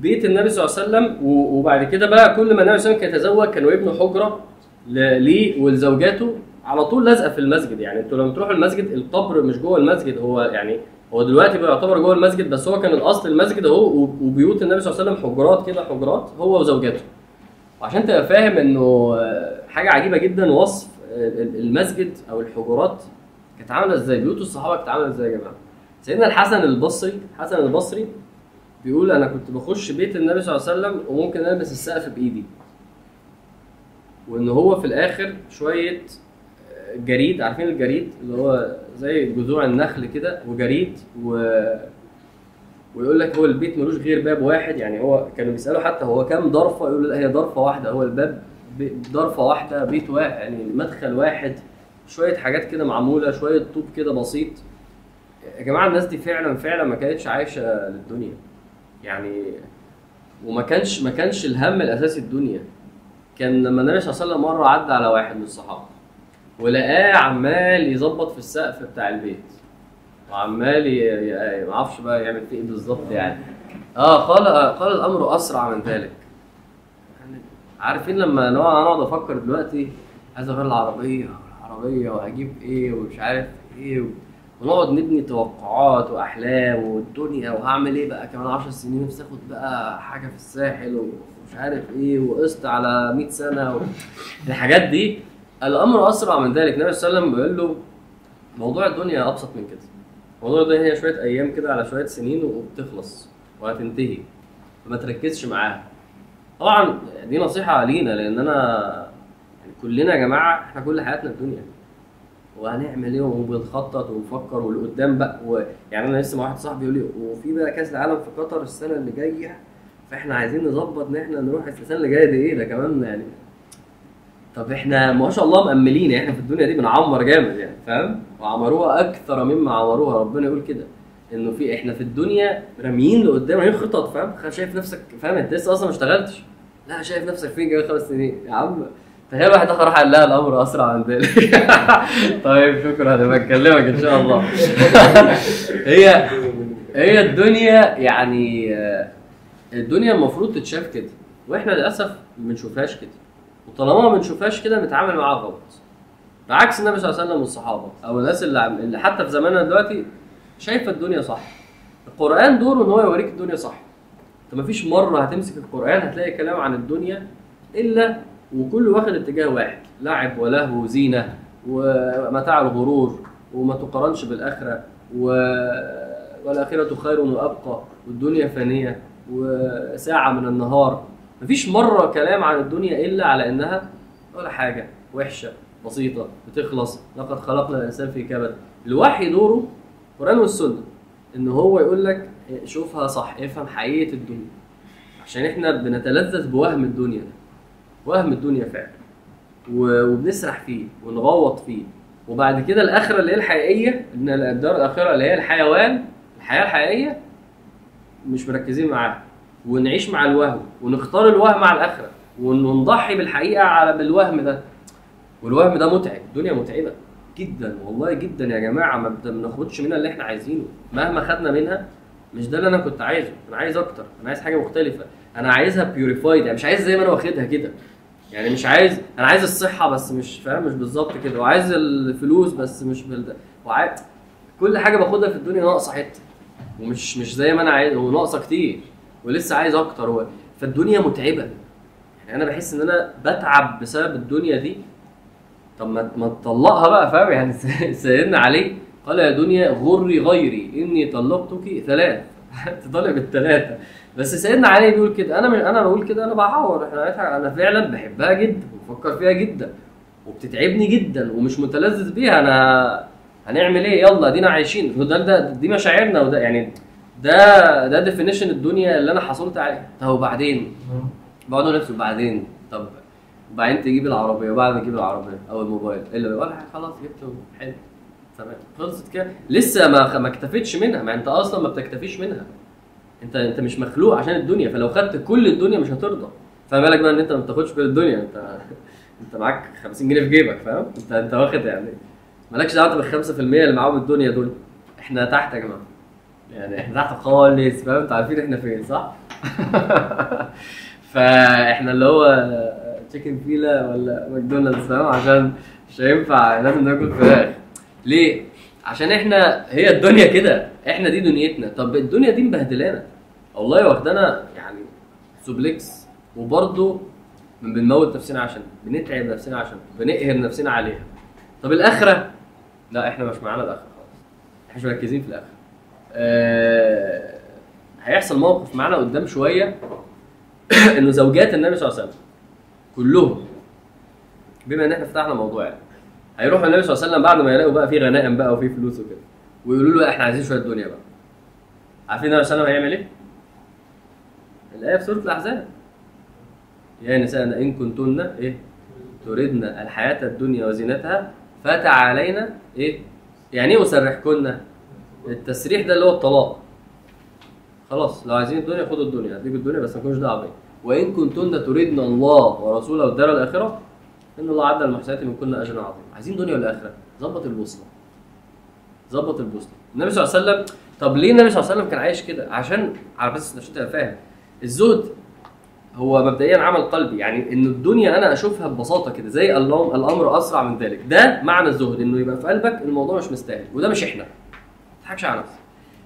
بيت النبي صلى الله عليه وسلم وبعد كده بقى كل ما النبي صلى الله عليه وسلم كان يتزوج كانوا يبنوا حجره ليه ولزوجاته. على طول لازقة في المسجد يعني. أنتوا لما تروحوا المسجد القبر مش جوه المسجد هو يعني هو دلوقتي بقى يعتبر جوه المسجد بس هو كان الأصل المسجد أهو وبيوت النبي صلى الله عليه وسلم حجرات كده حجرات هو وزوجاته. وعشان تبقى فاهم إنه حاجة عجيبة جدا وصف ال- المسجد أو الحجرات كانت عاملة إزاي؟ بيوت الصحابة كانت عاملة إزاي يا جماعة؟ سيدنا الحسن البصري حسن البصري بيقول أنا كنت بخش بيت النبي صلى الله عليه وسلم وممكن ألبس السقف بإيدي. وإن هو في الآخر شوية آه، جريد عارفين الجريد؟ اللي هو زي جذوع النخل كده وجريد و ويقول لك هو البيت ملوش غير باب واحد يعني هو كانوا بيسألوا حتى هو كام ضرفه يقول لا هي ضرفه واحدة هو الباب ضرفه واحدة بيت واحد يعني مدخل واحد شوية حاجات كده معمولة شوية طوب كده بسيط. يا جماعة الناس دي فعلا فعلا ما كانتش عايشة للدنيا. يعني وما كانش ما كانش الهم الأساسي الدنيا. كان لما النبي صلى الله عليه وسلم مرة عدى على واحد من الصحابة ولقاه عمال يظبط في السقف بتاع البيت. وعمال ما أعرفش بقى يعمل فيه إيه بالظبط يعني. آه قال قال الأمر أسرع من ذلك. عارفين لما أنا أقعد أفكر دلوقتي عايز أغير العربية العربية وهجيب إيه ومش عارف إيه و... ونقعد نبني توقعات وأحلام والدنيا وهعمل إيه بقى كمان 10 سنين؟ نفسي آخد بقى حاجة في الساحل ومش عارف إيه وقسط على 100 سنة و... الحاجات دي. الأمر أسرع من ذلك. النبي صلى الله عليه وسلم بيقول له موضوع الدنيا أبسط من كده. موضوع الدنيا هي شوية أيام كده على شوية سنين وبتخلص وهتنتهي. فما تركزش معاها طبعا دي نصيحة لينا لأن أنا يعني كلنا يا جماعة إحنا كل حياتنا الدنيا. وهنعمل إيه؟ وبنخطط ونفكر والقدام بقى. و... يعني أنا لسه مع واحد صاحبي يقول لي وفي بقى كأس العالم في قطر السنة اللي جاية فإحنا عايزين نظبط إن إحنا نروح السنة اللي جاية دي إيه؟ ده كمان يعني طب إحنا ما شاء الله مأملين يعني إحنا في الدنيا دي بنعمر جامد يعني فاهم؟ وعمروها أكثر مما عمروها ربنا يقول كده. انه في إحنا في الدنيا راميين لقدام راميين خطط فاهم؟ شايف نفسك فاهم؟ انت لسه أصلا ما اشتغلتش. لا شايف نفسك فين كمان خمس سنين؟ يا عم تخيل واحد اخر راح قال لها الامر اسرع من ذلك *laughs* طيب شكرا أنا بكلمك إن شاء الله. *laughs* هي هي الدنيا يعني آه، الدنيا المفروض تتشاف كده وإحنا للأسف ما بنشوفهاش كده. وطالما ما بنشوفهاش كده نتعامل معاها غلط. بعكس النبي صلى الله عليه وسلم والصحابة أو الناس اللي. اللي حتى في زماننا دلوقتي شايفه الدنيا صح. القرآن دوره إن هو يوريك الدنيا صح. أنت مفيش مرة هتمسك القرآن هتلاقي كلام عن الدنيا إلا وكل واخد اتجاه واحد لعب ولهو وزينة ومتاع الغرور وما تقارنش بالآخرة و... والآخرة خير وأبقى والدنيا فانية وساعة من النهار. مفيش مرة كلام عن الدنيا إلا على إنها ولا حاجة وحشة بسيطة بتخلص لقد خلقنا الإنسان في كبد. الوحي دوره القرآن والسنة إن هو يقول لك شوفها صح افهم حقيقة الدنيا. عشان إحنا بنتلذذ بوهم الدنيا ده وهم الدنيا فعلا. وبنسرح فيه ونغوط فيه. وبعد كده الآخرة اللي هي الحقيقية إن الدار الآخرة اللي هي الحيوان الحياة الحقيقية مش مركزين معاها. ونعيش مع الوهم ونختار الوهم على الآخرة ون- ونضحي بالحقيقة على بالوهم ده. والوهم ده متعب الدنيا متعبة. جدا والله جدا يا جماعة ما بناخدش منها اللي إحنا عايزينه. مهما خدنا منها مش ده اللي أنا كنت عايزه. أنا عايز أكتر أنا عايز حاجة مختلفة. أنا عايزها بيوريفايد يعني مش عايز زي ما أنا واخدها كده. يعني مش عايز أنا عايز الصحة بس مش فاهم؟ مش بالظبط كده. وعايز الفلوس بس مش بال وعايز كل حاجة باخدها في الدنيا ناقصة حتة. ومش مش زي ما أنا عايز وناقصة كتير. ولسه عايز أكتر. و... فالدنيا متعبة. يعني أنا بحس إن أنا بتعب بسبب الدنيا دي. طب ما ما تطلقها بقى فاهم؟ يعني سيدنا علي قال يا دنيا غري غيري إني طلقتك ثلاث. *laughs* تطلق بالثلاثة. بس سيدنا علي بيقول كده. أنا مش أنا بقول كده أنا بعور إحنا أنا فعلا بحبها جدا وبفكر فيها جدا وبتتعبني جدا ومش متلذذ بيها. أنا هنعمل إيه؟ يلا ادينا عايشين. ده ده دي مشاعرنا وده يعني ده ده ديفينيشن الدنيا اللي أنا حصلت عليه طب وبعدين؟ بقعد أقول لنفسي وبعدين؟ طب وبعدين تجيب العربية وبعد ما تجيب العربية أو الموبايل اللي ولا حاجة خلاص جبته حلو تمام. خلصت كده. لسه ما ما اكتفيتش منها. ما انت أصلا ما بتكتفيش منها. انت انت مش مخلوق عشان الدنيا. فلو خدت كل الدنيا مش هترضى. فما بالك بقى إن انت ما بتاخدش كل الدنيا. انت *laughs* انت معاك 50 جنيه في جيبك فاهم؟ انت انت واخد يعني. مالكش دعوة بال 5% اللي معاهم الدنيا دول. إحنا تحت يا جماعة. يعني إحنا تحت خالص فاهم؟ أنتوا عارفين إحنا فين صح؟ *laughs* فاحنا اللي هو Chicken Fila ولا ماكدونالدز فاهم؟ عشان مش هينفع لازم ناكل فراخ. ليه؟ عشان إحنا هي الدنيا كده. إحنا دي دنيتنا. طب الدنيا دي مبهدلانا. والله واخدانا يعني suplex وبرضه بنموت نفسنا عشان بنتعب نفسنا عشان بنقهر نفسنا عليها. طب الأخرة؟ لا إحنا مش معانا الأخرة خالص. إحنا مش مركزين في الأخرة. آه هيحصل موقف معانا قدام شوية. *coughs* إنه زوجات النبي صلى الله عليه وسلم كلهم. بما إن إحنا فتحنا موضوع يعني هيروحوا النبي صلى الله عليه وسلم بعد ما يلاقوا بقى في غنائم بقى وفي فلوس وكده ويقولوا له إحنا عايزين شوية دنيا بقى. عارفين النبي صلى الله عليه وسلم هيعمل إيه؟ الآية في سورة الأحزاب. يا نساء إن كنتن إيه؟ تردن الحياة الدنيا وزينتها فتعالينا إيه؟ يعني إيه اسرحكن التسريح ده اللي هو الطلاق. خلاص لو عايزين الدنيا خدوا الدنيا هديكوا الدنيا بس ما تكونوش دعوة بيا. وإن كنتن تردن الله ورسوله والدار الآخرة إن الله عد المحسنات من كل أجر عظيم. عايزين دنيا اخره ظبط البوصلة. ظبط البوصلة. النبي صلى الله عليه وسلم طب ليه النبي صلى الله عليه وسلم كان عايش كده؟ عشان على بس عشان تبقى فاهم. الزهد هو مبدئيا عمل قلبي. يعني إن الدنيا أنا أشوفها ببساطة كده زي اللهم الأمر أسرع من ذلك. ده معنى الزهد إنه يبقى في قلبك الموضوع مش مستاهل وده مش إحنا. ما تضحكش على نفسك.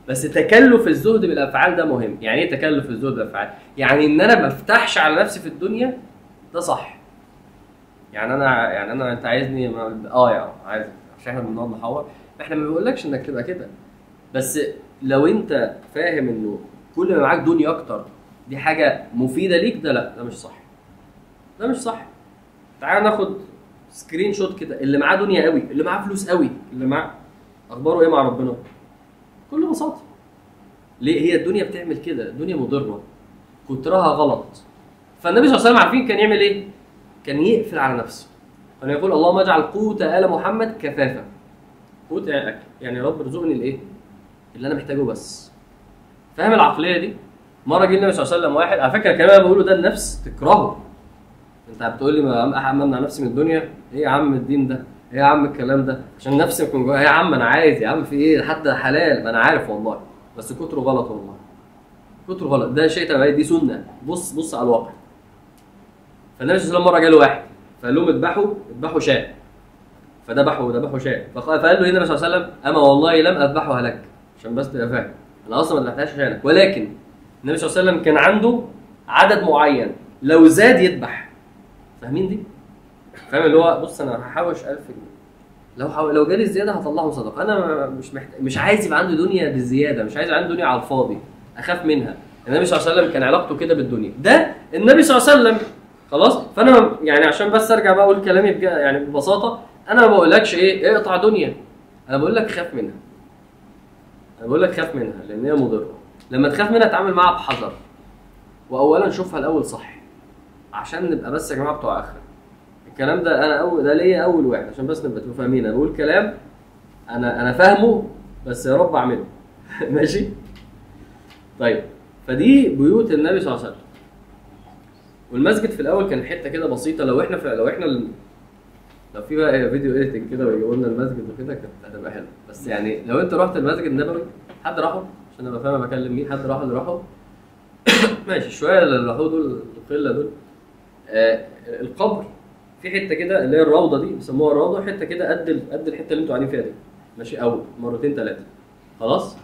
بس تكلف الزهد بالأفعال ده مهم. يعني إيه تكلف الزهد بالأفعال؟ يعني إن أنا ما أفتحش على نفسي في الدنيا ده صح. يعني أنا يعني أنا أنت عايزني. آه يعني عايز عشان إحنا بنقعد نحور. إحنا ما بنقولكش إنك تبقى كده. بس لو أنت فاهم إنه كل ما معاك دنيا أكتر دي حاجة مفيدة ليك ده لأ ده مش صح. ده مش صح. تعال ناخد سكرين شوت كده. اللي معاه دنيا قوي اللي معاه فلوس قوي اللي معاه أخباره إيه مع ربنا؟ بكل بساطة. ليه؟ هي الدنيا بتعمل كده. الدنيا مضرة. كترها غلط. فالنبي صلى الله عليه وسلم عارفين كان يعمل إيه؟ كان يقفل على نفسه. كان يقول اللهم اجعل قوت آل محمد كفافا. قوت يعني اكل يعني يا رب ارزقني الإيه؟ اللي أنا محتاجه بس. فاهم العقلية دي؟ مرة جه النبي صلى الله عليه وسلم واحد على فكرة الكلام اللي بقوله ده النفس تكرهه. أنت بتقول لي ما امنع نفسي من الدنيا؟ إيه يا عم الدين ده؟ إيه يا عم الكلام ده؟ عشان نفسي يكون جوايا يا عم أنا عايز يا عم في إيه؟ حتى حلال. ما أنا عارف والله. بس كتره غلط والله. كتره غلط. ده شيء تبعي دي سنة. بص بص على الواقع. فالنبي صلى الله عليه وسلم مرة جاله واحد. فقال لهم اذبحوا. اذبحوا شاة. فذبحوا ذبحوا شاة. فقال فقال له النبي صلى الله عليه وسلم أما والله لم أذبحها لك. عشان بس تبقى فاهم. أنا أصلا ما ذبحتهاش عشانك ولكن النبي صلى الله عليه وسلم كان عنده عدد معين. لو زاد يذبح. فاهمين دي؟ فاهم؟ اللي هو بص أنا هحوش 1000 جنيه. لو حو... لو جالي زياده هطلعهم صدقة. أنا مش محتاج مش عايز يبقى عندي دنيا بالزيادة مش عايز عندي دنيا على الفاضي. أخاف منها. النبي صلى الله عليه وسلم كان علاقته كده بالدنيا. ده النبي صلى الله عليه وسلم. خلاص؟ فأنا يعني عشان بس أرجع بقى أقول كلامي بج... يعني ببساطة أنا ما بقولكش إيه اقطع دنيا. أنا بقول لك خاف منها. أنا بقول لك خاف منها لأن هي مضرة. لما تخاف منها اتعامل معاها بحذر. واولا شوفها الأول صح. عشان نبقى بس يا جماعة بتوع آخرة. الكلام ده أنا اول ده ليا أول واحد عشان بس نبقى فاهمين أنا بقول كلام أنا أنا فاهمه بس يا رب أعمله. *laughs* ماشي؟ طيب فدي بيوت النبي صلى الله عليه وسلم. والمسجد في الأول كان حتة كده بسيطة. لو إحنا في لو إحنا ال- لو في بقى فيديو إيديتنج كده ويجيبوا لنا المسجد وكده كانت هتبقى حلوة. بس يعني لو أنت رحت المسجد النبوي حد راحه؟ عشان أبقى فاهم بكلم مين. حد راح اللي راحه؟ *coughs* ماشي شوية اللي راحوا دول القلة دول. آه القبر. في حتة كده اللي هي الروضة دي بيسموها الروضه حتة كده قد قد الحتة اللي أنتوا قاعدين فيها دي. ماشي؟ أو مرتين ثلاثة خلاص؟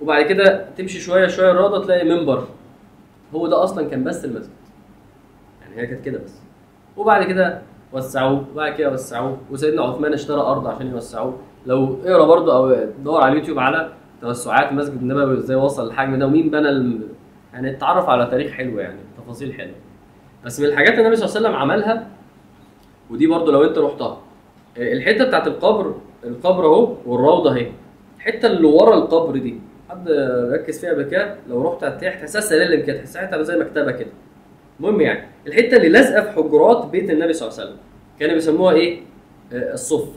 وبعد كده تمشي شوية شوية الروضة تلاقي منبر. هو ده أصلا كان بس المسجد. يعني هي كانت كده بس. وبعد كده وسعوه وبعد كده وسعوه. وسيدنا عثمان اشترى أرض عشان يوسعوه. لو اقرأ برضه أو دور على اليوتيوب على توسعات المسجد النبوي إزاي وصل للحجم ده ومين بنى الم... يعني اتعرف على تاريخ حلو يعني تفاصيل حلوة. بس من الحاجات اللي النبي صلى الله عليه وسلم عملها ودي برضه لو انت رحتها. الحتة بتاعت القبر القبر اهو والروضة اهي. الحتة اللي ورا القبر دي حد ركز فيها كده؟ لو رحت هتلاقي تحسها سلالم كده تحسها زي مكتبة كده. المهم يعني الحتة اللي لازقة في حجرات بيت النبي صلى الله عليه وسلم. كانوا بيسموها إيه؟ آه، الصفه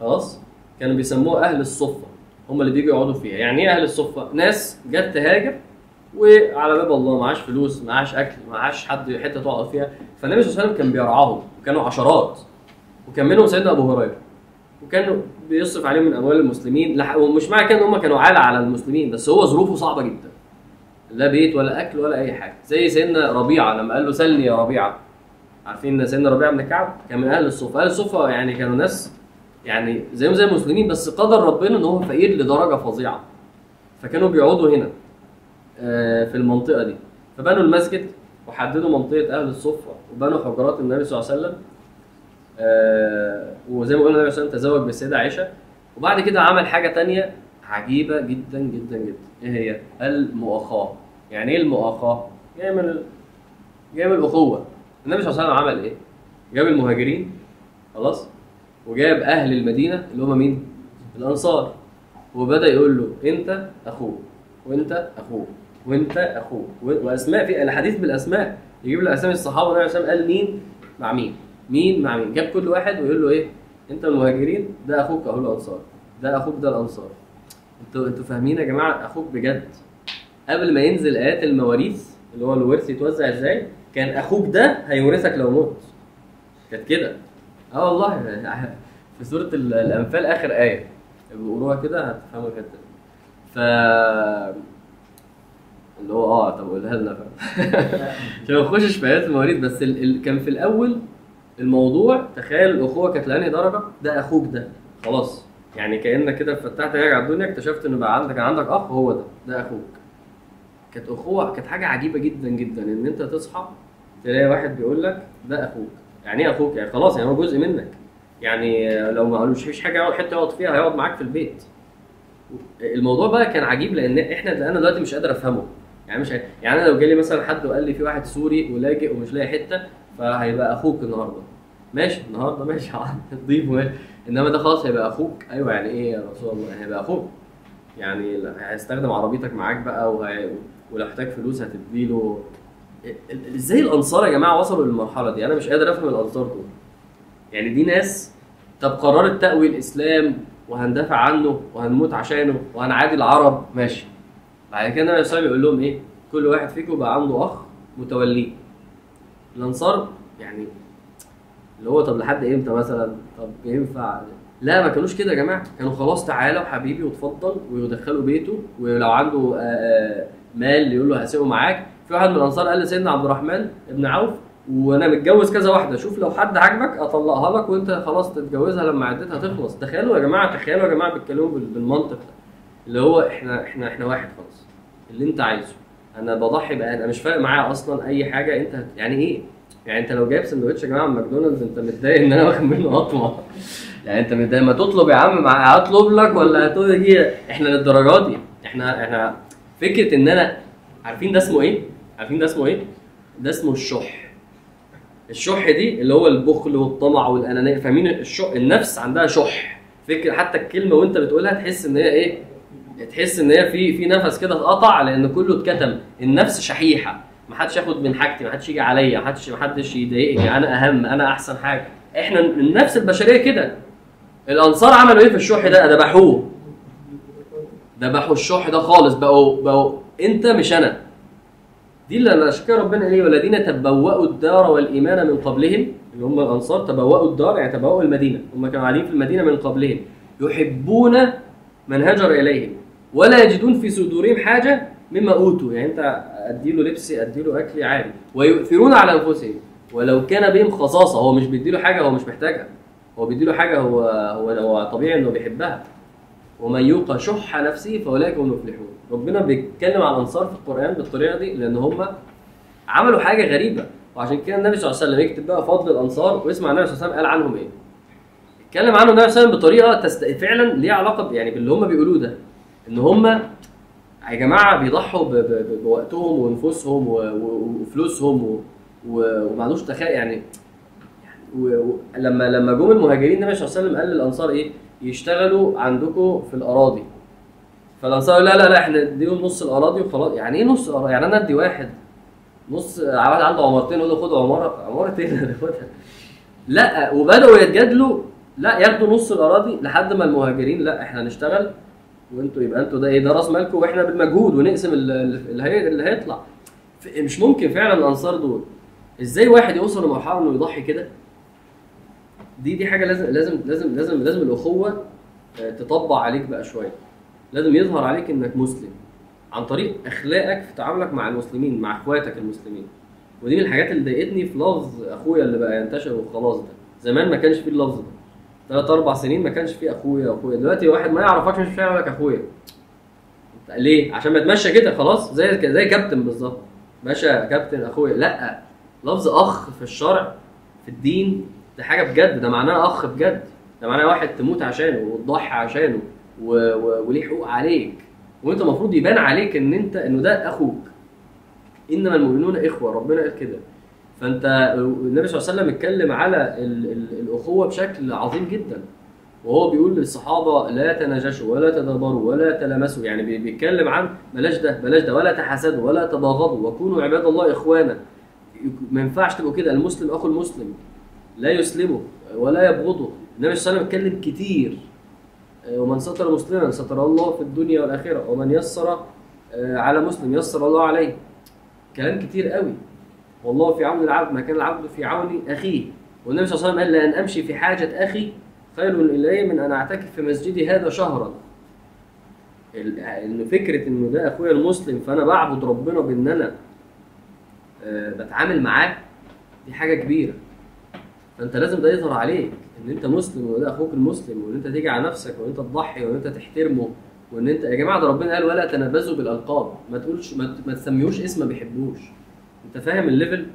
خلاص؟ كانوا بيسموها أهل الصفة. هم اللي بيجوا يقعدوا فيها. يعني إيه أهل الصفة؟ ناس جت تهاجر وعلى باب الله معاش فلوس معاش أكل معاش حد حتة تقعد فيها. فالنبي صلى الله عليه وسلم كان بيرعاهم وكانوا عشرات وكان منهم سيدنا أبو هريرة. وكان بيصرف عليهم من أموال المسلمين. ومش معنى كده إن هم كانوا عالة على المسلمين بس هو ظروفه صعبة جدا. لا بيت ولا أكل ولا أي حاجة. زي سيدنا ربيعة لما قال له سلني يا ربيعة. عارفين إن سيدنا ربيعة بن كعب كان من أهل الصفه أهل الصفه يعني كانوا ناس يعني زيهم زي المسلمين بس قدر ربنا إن هو فقير لدرجة فظيعة. فكانوا بيقعدوا هنا. في المنطقة دي. فبنوا المسجد وحددوا منطقة أهل الصفة وبنوا حجرات النبي صلى الله عليه وسلم. آه، وزي ما قلنا النبي صلى الله عليه وسلم تزوج بالسيدة عائشة. وبعد كده عمل حاجة تانية عجيبة جدا جدا جدا. إيه هي؟ المؤاخاة. يعني إيه المؤاخاة؟ جاية من. جاية من الاخوه النبي صلى الله عليه وسلم عمل إيه؟ جاب المهاجرين خلاص؟ وجاب أهل المدينة اللي هم مين؟ الأنصار. وبدأ يقول له أنت اخوه وأنت اخوه وانت اخوه و- واسماء في الحديث بالاسماء. يجيب له اسامي الصحابة الله عليه قال مين؟ مع مين؟ مين مع مين؟ جاب كل واحد ويقول له إيه؟ أنت المهاجرين؟ ده أخوك أهو الأنصار. ده أخوك ده الأنصار. أنتوا أنتوا فاهمين يا جماعة؟ أخوك بجد. قبل ما ينزل آيات المواريث اللي هو الورث يتوزع إزاي؟ كان أخوك ده هيورثك لو مت. كانت كده. آه والله. *laughs* في سورة ال- الأنفال آخر آية. بيقولوها كده هتفهموا دي. ف اللي هو آه طب قولها لنا. بقى *laughs* عشان ما نخشش في ايات المواريث بس ال... ال... كان في الأول الموضوع تخيل الاخوه كانت لاني درجة؟ ده أخوك ده. خلاص. يعني كأنك كده فتحت عينك على الدنيا اكتشفت إن بقى عندك عندك أخ هو ده ده أخوك. كانت أخوة كانت حاجة عجيبة جدا جدا إن أنت تصحى تلاقي واحد بيقول لك ده أخوك. يعني إيه أخوك؟ يعني خلاص يعني هو جزء منك. يعني لو ما قالوش فيش حاجة يقعد حتة يقعد فيها هيقعد معاك في البيت. الموضوع بقى كان عجيب لأن إحنا أنا دلوقتي مش قادر أفهمه. يعني مش يعني أنا لو جالي مثلا حد وقال لي في واحد سوري ولاجئ ومش لاقي حتة فهيبقى أخوك النهارده. ماشي؟ النهارده ماشي. *laughs* ضيف ماشي. إنما ده خلاص هيبقى أخوك. أيوه يعني إيه يا رسول الله؟ هيبقى أخوك. يعني هيستخدم عربيتك معاك بقى وهي... ولو احتاج فلوس هتديله. ال- ال- إزاي الأنصار يا جماعة وصلوا للمرحلة دي؟ أنا مش قادر أفهم الأنصار دول. يعني دي ناس طب قررت تأوي الاسلام وهندافع عنه وهنموت عشانه وهنعادي العرب ماشي. بعد كده النبي عليه وسلم يقول لهم إيه؟ كل واحد فيكم بقى عنده أخ متوليه الأنصار يعني اللي هو طب لحد إمتى مثلا؟ طب ينفع؟ لا ما كانوش كده يا جماعة. كانوا خلاص تعالى وحبيبي وتفضل ويدخلوا بيته ولو عنده آه، آه، مال يقول له هسيبه معاك. في واحد من الأنصار قال لسيدنا عبد الرحمن ابن عوف وأنا متجوز كذا واحدة شوف لو حد عاجبك أطلقها لك وأنت خلاص تتجوزها لما عدتها تخلص. تخيلوا يا جماعة تخيلوا يا جماعة بيتكلموا بال- بالمنطق ده. اللي هو إحنا إحنا إحنا واحد خلاص اللي أنت عايزه. أنا بضحي بقى أنا مش فارق معايا أصلا أي حاجة. أنت هت- يعني إيه؟ يعني أنت لو جايب سندوتش يا جماعة من ماكدونالدز أنت متضايق إن أنا واخد منه قطمه يعني أنت متضايق. ما تطلب يا عم. مع هطلب لك ولا هتيجي إحنا للدرجات دي. إحنا إحنا فكرة إن أنا عارفين ده اسمه إيه؟ عارفين ده اسمه إيه؟ ده اسمه الشح. الشح دي اللي هو البخل والطمع والأنانية. فاهمين؟ الشح النفس عندها شح. فكرة حتى الكلمة وأنت بتقولها تحس إن هي إيه؟ تحس إن هي في في نفس كده اتقطع لأن كله اتكتم. النفس شحيحة. ما حدش ياخد من حاجتي ما حدش يجي عليا ما حدش ما حدش يضايقني. أنا أهم أنا أحسن حاجة. إحنا النفس البشرية كده. الأنصار عملوا إيه في الشح ده؟ ذبحوه. ذبحوا الشح ده خالص. بقوا بقوا أنت مش أنا. دي اللي كده ربنا إيه والذين تبوأوا الدار والإيمان من قبلهم اللي هم الأنصار تبوأوا الدار يعني تبوأوا المدينة. هم كانوا قاعدين في المدينة من قبلهم. يحبون من هاجر إليهم. ولا يجدون في صدورهم حاجة مما أوتوا. يعني أنت أديله لبسي أديله اكلي عادي. ويؤثرون على أنفسهم. ولو كان بهم خصاصة هو مش بيديله حاجة هو مش محتاجها. هو بيديله حاجة هو هو هو طبيعي إنه بيحبها. ومن يوق شح نفسه فأولئك هم المفلحون. ربنا بيتكلم عن الأنصار في القرآن بالطريقة دي لأن هم عملوا حاجة غريبة. وعشان كده النبي صلى الله عليه وسلم يكتب بقى فضل الأنصار. واسمع النبي صلى الله عليه وسلم قال عنهم إيه. اتكلم عنهم النبي صلى الله عليه وسلم بطريقة تست... فعلا ليها علاقة يعني باللي هم بيقولوه ده. إن هم يا جماعة بيضحوا بوقتهم ونفوسهم و... و... وفلوسهم. وما عندوش تخيل يعني و... و... لما جم المهاجرين النبي صلى الله عليه وسلم قال للأنصار إيه؟ يشتغلوا عندكم في الأراضي. فالأنصار لا لا لا إحنا نديهم نص الأراضي وخلاص. يعني إيه نص الاراضي يعني أنا أدي واحد. نص واحد عنده عمارتين أقول له خد عمارة عماره *laughs* إيه هتاخدها لا وبدأوا يتجادلوا لا ياخدوا نص الأراضي لحد ما المهاجرين لا إحنا نشتغل وانتوا يبقى أنتوا ده إيه ده راس مالكم وإحنا بالمجهود ونقسم ال- ال- اللي هي اللي هيطلع. مش ممكن فعلا الأنصار دول. إزاي واحد يوصل لمرحلة إنه يضحي كده؟ دي دي حاجة لازم لازم لازم لازم لازم الأخوة آه، تطبع عليك بقى شوية. لازم يظهر عليك إنك مسلم. عن طريق أخلاقك في تعاملك مع المسلمين مع إخواتك المسلمين. ودي من الحاجات اللي ضايقتني في لفظ أخويا اللي بقى ينتشر وخلاص ده. زمان ما كانش فيه اللفظ ده. ثلاث أربع سنين ما كانش فيه أخويا أخويا. دلوقتي واحد ما يعرفكش مش هيعمل لك أخويا. ليه؟ عشان ما تمشى كده خلاص. زي زي كابتن بالظبط. باشا كابتن أخويا. لأ لفظ أخ في الشرع في الدين ده حاجة بجد. ده معناه أخ بجد. ده معناه واحد تموت عشانه وتضحي عشانه و... و... وليه حقوق عليك. وأنت المفروض يبان عليك إن أنت إنه ده أخوك. إنما المؤمنون إخوة ربنا قال كده. فانت النبي صلى الله عليه وسلم اتكلم على ال... ال... الأخوة بشكل عظيم جدا. وهو بيقول للصحابة لا تناجشوا ولا تدابروا ولا تلامسوا. يعني بي- بيتكلم عن بلاش ده بلاش ده ولا تحاسدوا ولا تباغضوا وكونوا عباد الله إخوانا. ما ينفعش تبقوا كده. المسلم أخو المسلم. لا يسلمه ولا يبغضه. النبي صلى الله عليه وسلم اتكلم كتير. ومن ستر مسلما ستر الله في الدنيا والآخرة. ومن يسر آه، على مسلم يسر الله عليه. كلام كتير قوي. والله في عون العبد ما كان العبد في عون أخيه. والنبي صلى الله عليه وسلم قال لأن أمشي في حاجة أخي خير إلي من أن أعتكف في مسجدي هذا شهرا. إن فكرة إنه ده أخويا المسلم فأنا بعبد ربنا بإن أنا آه، بتعامل معاه دي حاجة كبيرة. فأنت لازم ده يظهر عليك إن أنت مسلم وده أخوك المسلم وإن أنت تيجي على نفسك وإن أنت تضحي وإن أنت تحترمه وإن أنت يا جماعة ده ربنا قال ولا تنابزوا بالألقاب. ما تقولش ما تسميهوش اسم ما بيحبوش. انت فاهم الليفل؟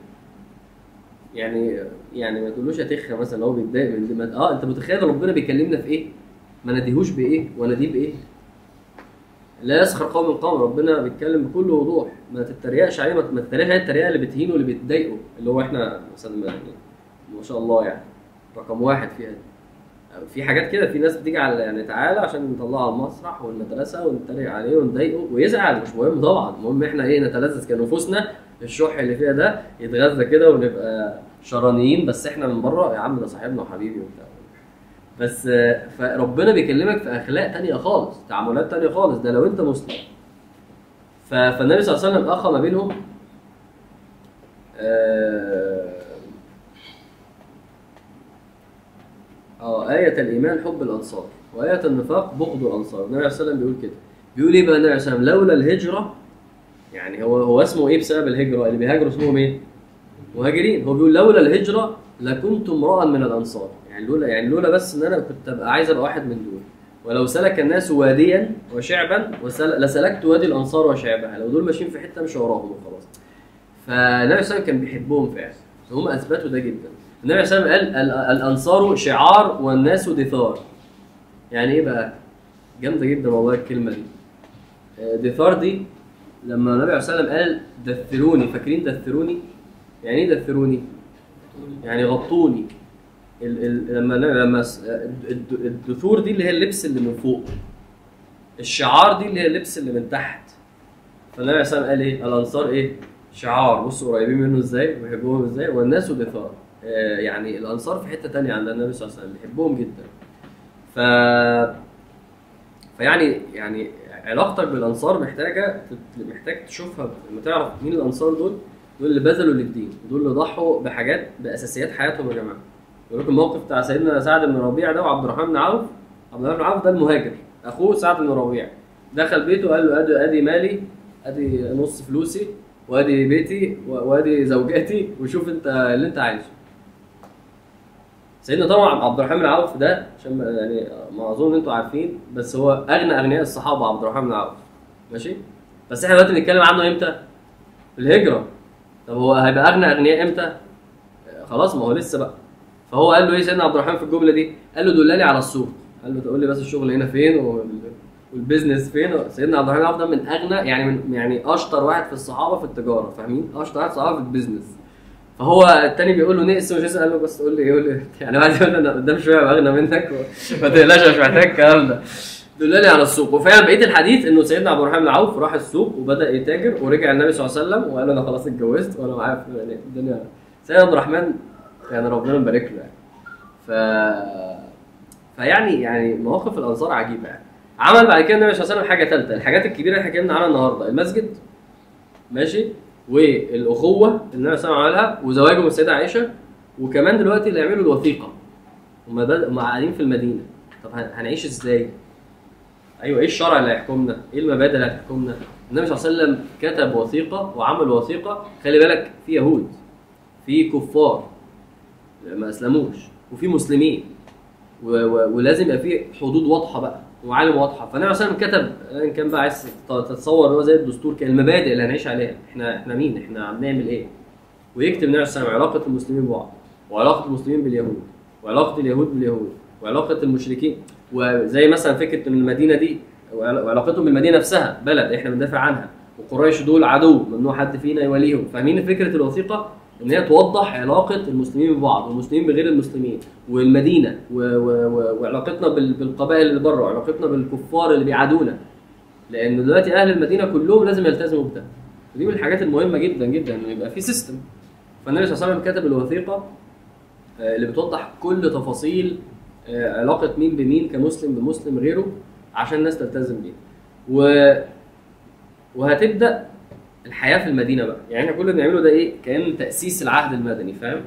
يعني يعني ما تقولوش تخه مثلا هو بيتضايق من ما- آه انت متخيل ربنا بيكلمنا في إيه؟ ما نديهوش بإيه؟ ولا دي بإيه؟ لا يسخر قوم من قوم ربنا بيتكلم بكل وضوح. ما تتريقش عليه ما تتريقش عليه التريقة اللي بتهينه اللي بتضايقه اللي هو إحنا مثلا ما- يعني ما شاء الله يعني. رقم واحد فيها دي. في حاجات كده في ناس بتيجي على يعني تعالى عشان نطلعه على المسرح والمدرسة ونتريق عليه ونضايقه ويزعل. مش مهم طبعا. المهم إحنا إيه نتلذذ كنفوسنا الشح اللي فيها ده يتغذى كده ونبقى شرانيين بس إحنا من بره يا عم ده صاحبنا وحبيبي وبتاع. بس آه، فربنا بيكلمك في أخلاق تانية خالص تعاملات تانية خالص ده لو انت مسلم. فالنبي صلى الله عليه وسلم اخى ما بينهم آه، آه آية الإيمان حب الأنصار وآية النفاق بغض الأنصار. النبي عليه الصلاة والسلام بيقول كده. بيقول إيه بقى النبي عليه الصلاة والسلام لولا الهجرة يعني هو هو اسمه إيه بسبب الهجرة؟ اللي بيهاجروا اسمهم إيه؟ مهاجرين. هو بيقول لولا الهجرة لكنت امرأ من الأنصار. يعني لولا يعني لولا بس إن أنا كنت أبقى عايز أبقى واحد من دول. ولو سلك الناس واديا وشعبا. لسلكت وادي الأنصار وشعبها. لو دول ماشيين في حتة مش وراهم وخلاص. فالنبي صلى الله عليه وسلم كان بيحبهم فعلا. هم أثبتوا ده جدا. النبي صلى الله عليه وسلم قال ال- الأنصار شعار والناس دثار. يعني إيه بقى؟ جامدة جدا والله الكلمة دي. آه، دثار دي لما النبي عليه والسلام قال دثروني فاكرين دثروني؟ يعني إيه دثروني؟ يعني غطوني. ال ال لما لما الدثور دي اللي هي اللبس اللي من فوق الشعار دي اللي هي اللبس اللي من تحت. فالنبي عليه والسلام قال إيه؟ الأنصار إيه؟ شعار. بصوا قريبين منه إزاي؟ وبيحبوهم إزاي؟ والناس دثار آه يعني الأنصار في حتة تانية عند النبي صلى الله عليه وسلم بيحبهم جدا. ف فيعني يعني علاقتك بالأنصار محتاجة محتاج تشوفها لما تعرف مين الأنصار دول دول اللي بذلوا للدين دول اللي ضحوا بحاجات بأساسيات حياتهم يا جماعة. يقول لكم الموقف بتاع سيدنا سعد بن ربيع ده وعبد الرحمن بن عوف. عبد الرحمن بن عوف ده المهاجر أخوه سعد بن ربيع. دخل بيته قال له ادي أدي مالي أدي نص فلوسي وأدي بيتي وأدي زوجاتي وشوف أنت اللي أنت عايزه. سيدنا طبعا عبد الرحمن بن عوف ده عشان يعني ما أظن إنتوا عارفين بس هو أغنى أغنياء الصحابة عبد الرحمن بن عوف ماشي بس إحنا دلوقتي بنتكلم عنه إمتى؟ في الهجرة طب هو هيبقى أغنى أغنياء إمتى؟ خلاص ما هو لسه بقى فهو قال له إيه سيدنا عبد الرحمن في الجملة دي؟ قال له دلني على السوق قال له تقول لي بس الشغل هنا فين وال- وال business فين سيدنا عبد الرحمن عوف ده من أغنى يعني من يعني أشطر واحد في الصحابة في التجارة فاهمين؟ أشطر واحد في الصحابة في ال business فهو التاني بيقول له نقص نقص، قال له بس تقول لي يقول لي يعني عايز يقول أنا قدام شوية اغنى منك ما تقلقش مش محتاج الكلام ده. دلني على السوق. وفعلا بقية الحديث إنه سيدنا عبد الرحمن بن عوف راح السوق وبدأ يتاجر ورجع النبي صلى الله عليه وسلم وقال أنا خلاص اتجوزت وأنا معايا يعني الدنيا سيدنا عبد الرحمن يعني ربنا يبارك له يعني. ف فيعني يعني مواقف الأنصار عجيبة يعني. عمل بعد كده النبي صلى الله عليه وسلم حاجة ثالثه الحاجات الكبيرة اللي اتكلمنا عنها النهارده. المسجد ماشي؟ والأخوة النبي صلى الله عليه وسلم عملها وزواجه من السيدة عائشة وكمان دلوقتي اللي يعملوا الوثيقة هم هم قاعدين في المدينة طب هن- هنعيش إزاي؟ أيوه إيه الشرع اللي هيحكمنا؟ إيه المبادئ اللي هتحكمنا؟ النبي صلى الله عليه وسلم كتب وثيقة وعمل وثيقة خلي بالك في يهود في كفار ما أسلموش وفي مسلمين ولازم يبقى في حدود واضحة بقى ومعالم واضحة. فالنبي عليه كتب إن كان بقى عايز تت- تتصور هو زي الدستور كده المبادئ اللي هنعيش عليها. إحنا إحنا مين؟ إحنا عم نعمل إيه؟ ويكتب النبي عليه علاقة المسلمين ببعض وعلاقة المسلمين باليهود وعلاقة اليهود باليهود وعلاقة المشركين. وزي مثلا فكرة إن المدينة دي وعلا- وعلاقتهم بالمدينة نفسها بلد إحنا بندافع عنها. وقريش دول عدو ممنوع حد فينا يوليهم. فاهمين فكرة الوثيقة؟ إن هي توضح علاقة المسلمين ببعض والمسلمين بغير المسلمين والمدينة و... و... وعلاقتنا بال... بالقبائل اللي بره وعلاقتنا بالكفار اللي بيعادونا لأن دلوقتي أهل المدينة كلهم لازم يلتزموا بده. ودي من الحاجات المهمة جدا جدا إنه يبقى في سيستم فالنبي صلى الله عليه وسلم كتب الوثيقة آه، اللي بتوضح كل تفاصيل آه، علاقة مين بمين كمسلم بمسلم غيره عشان الناس تلتزم بيه و... وهتبدأ الحياة في المدينة بقى. يعني إحنا كل اللي بنعمله ده إيه؟ كأن تأسيس العهد المدني فاهم؟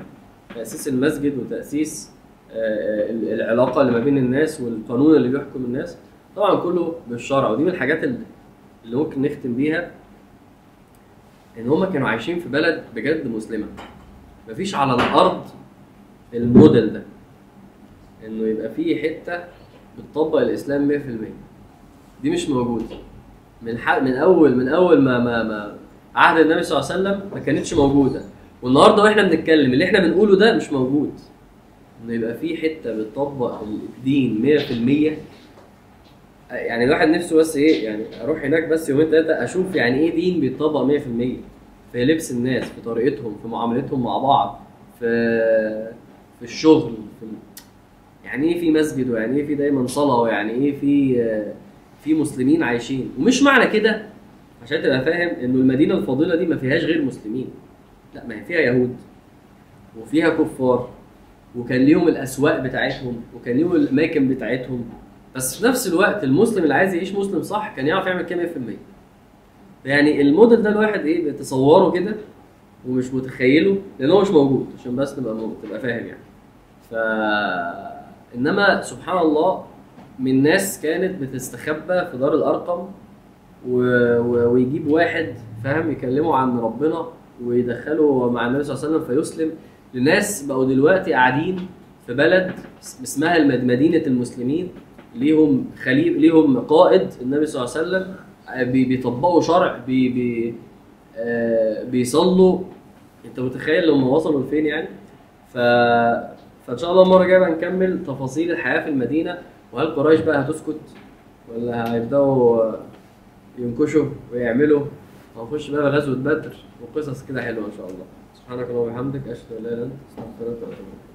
تأسيس المسجد وتأسيس آه، ال- العلاقة اللي ما بين الناس والقانون اللي بيحكم الناس. طبعا كله بالشرع ودي من الحاجات اللي ممكن نختم بيها إن هم كانوا عايشين في بلد بجد مسلمة. مفيش على الأرض الموديل ده. إنه يبقى في حتة بتطبق الإسلام 100% دي مش موجودة. من من أول من أول ما ما ما عهد النبي صلى الله عليه وسلم ما كانتش موجودة. والنهاردة وإحنا بنتكلم اللي إحنا بنقوله ده مش موجود. إنه يبقى في حتة بتطبق الدين 100% يعني الواحد نفسه بس إيه يعني أروح هناك بس يومين ثلاثة أشوف يعني إيه دين بيتطبق 100% في لبس الناس في طريقتهم في معاملتهم مع بعض في في الشغل في يعني إيه في مسجد ويعني إيه في دايما صلاة ويعني إيه في في مسلمين عايشين. ومش معنى كده عشان تبقى فاهم إنه المدينة الفاضلة دي ما فيهاش غير مسلمين. لا ما هي فيها يهود وفيها كفار وكان ليهم الأسواق بتاعتهم وكان ليهم الأماكن بتاعتهم. بس في نفس الوقت المسلم اللي عايز يعيش مسلم صح كان يعرف يعمل كده 100% يعني الموديل ده الواحد إيه بيتصوره كده ومش متخيله لأن هو مش موجود. عشان بس تبقى تبقى فاهم يعني. ف إنما سبحان الله من ناس كانت بتستخبى في دار الأرقم و... و... ويجيب واحد فاهم؟ يكلمه عن ربنا ويدخله مع النبي صلى الله عليه وسلم فيسلم لناس بقوا دلوقتي قاعدين في بلد اسمها مدينة المسلمين. ليهم خليف ليهم قائد النبي صلى الله عليه وسلم بي- بيطبقوا شرع بي بي آه بيصلوا. انت متخيل هم وصلوا لفين يعني؟ ف فإن شاء الله المرة الجاية بقى نكمل تفاصيل الحياة في المدينة. وهل قريش بقى هتسكت ولا هيبدأوا ينكشوا ويعملوا. هنخش بقى في غزوه بدر وقصص كده حلوة إن شاء الله. سبحانك اللهم وبحمدك أشهد أن لا إله إلا أنت أستغفرك وأتوب إليك.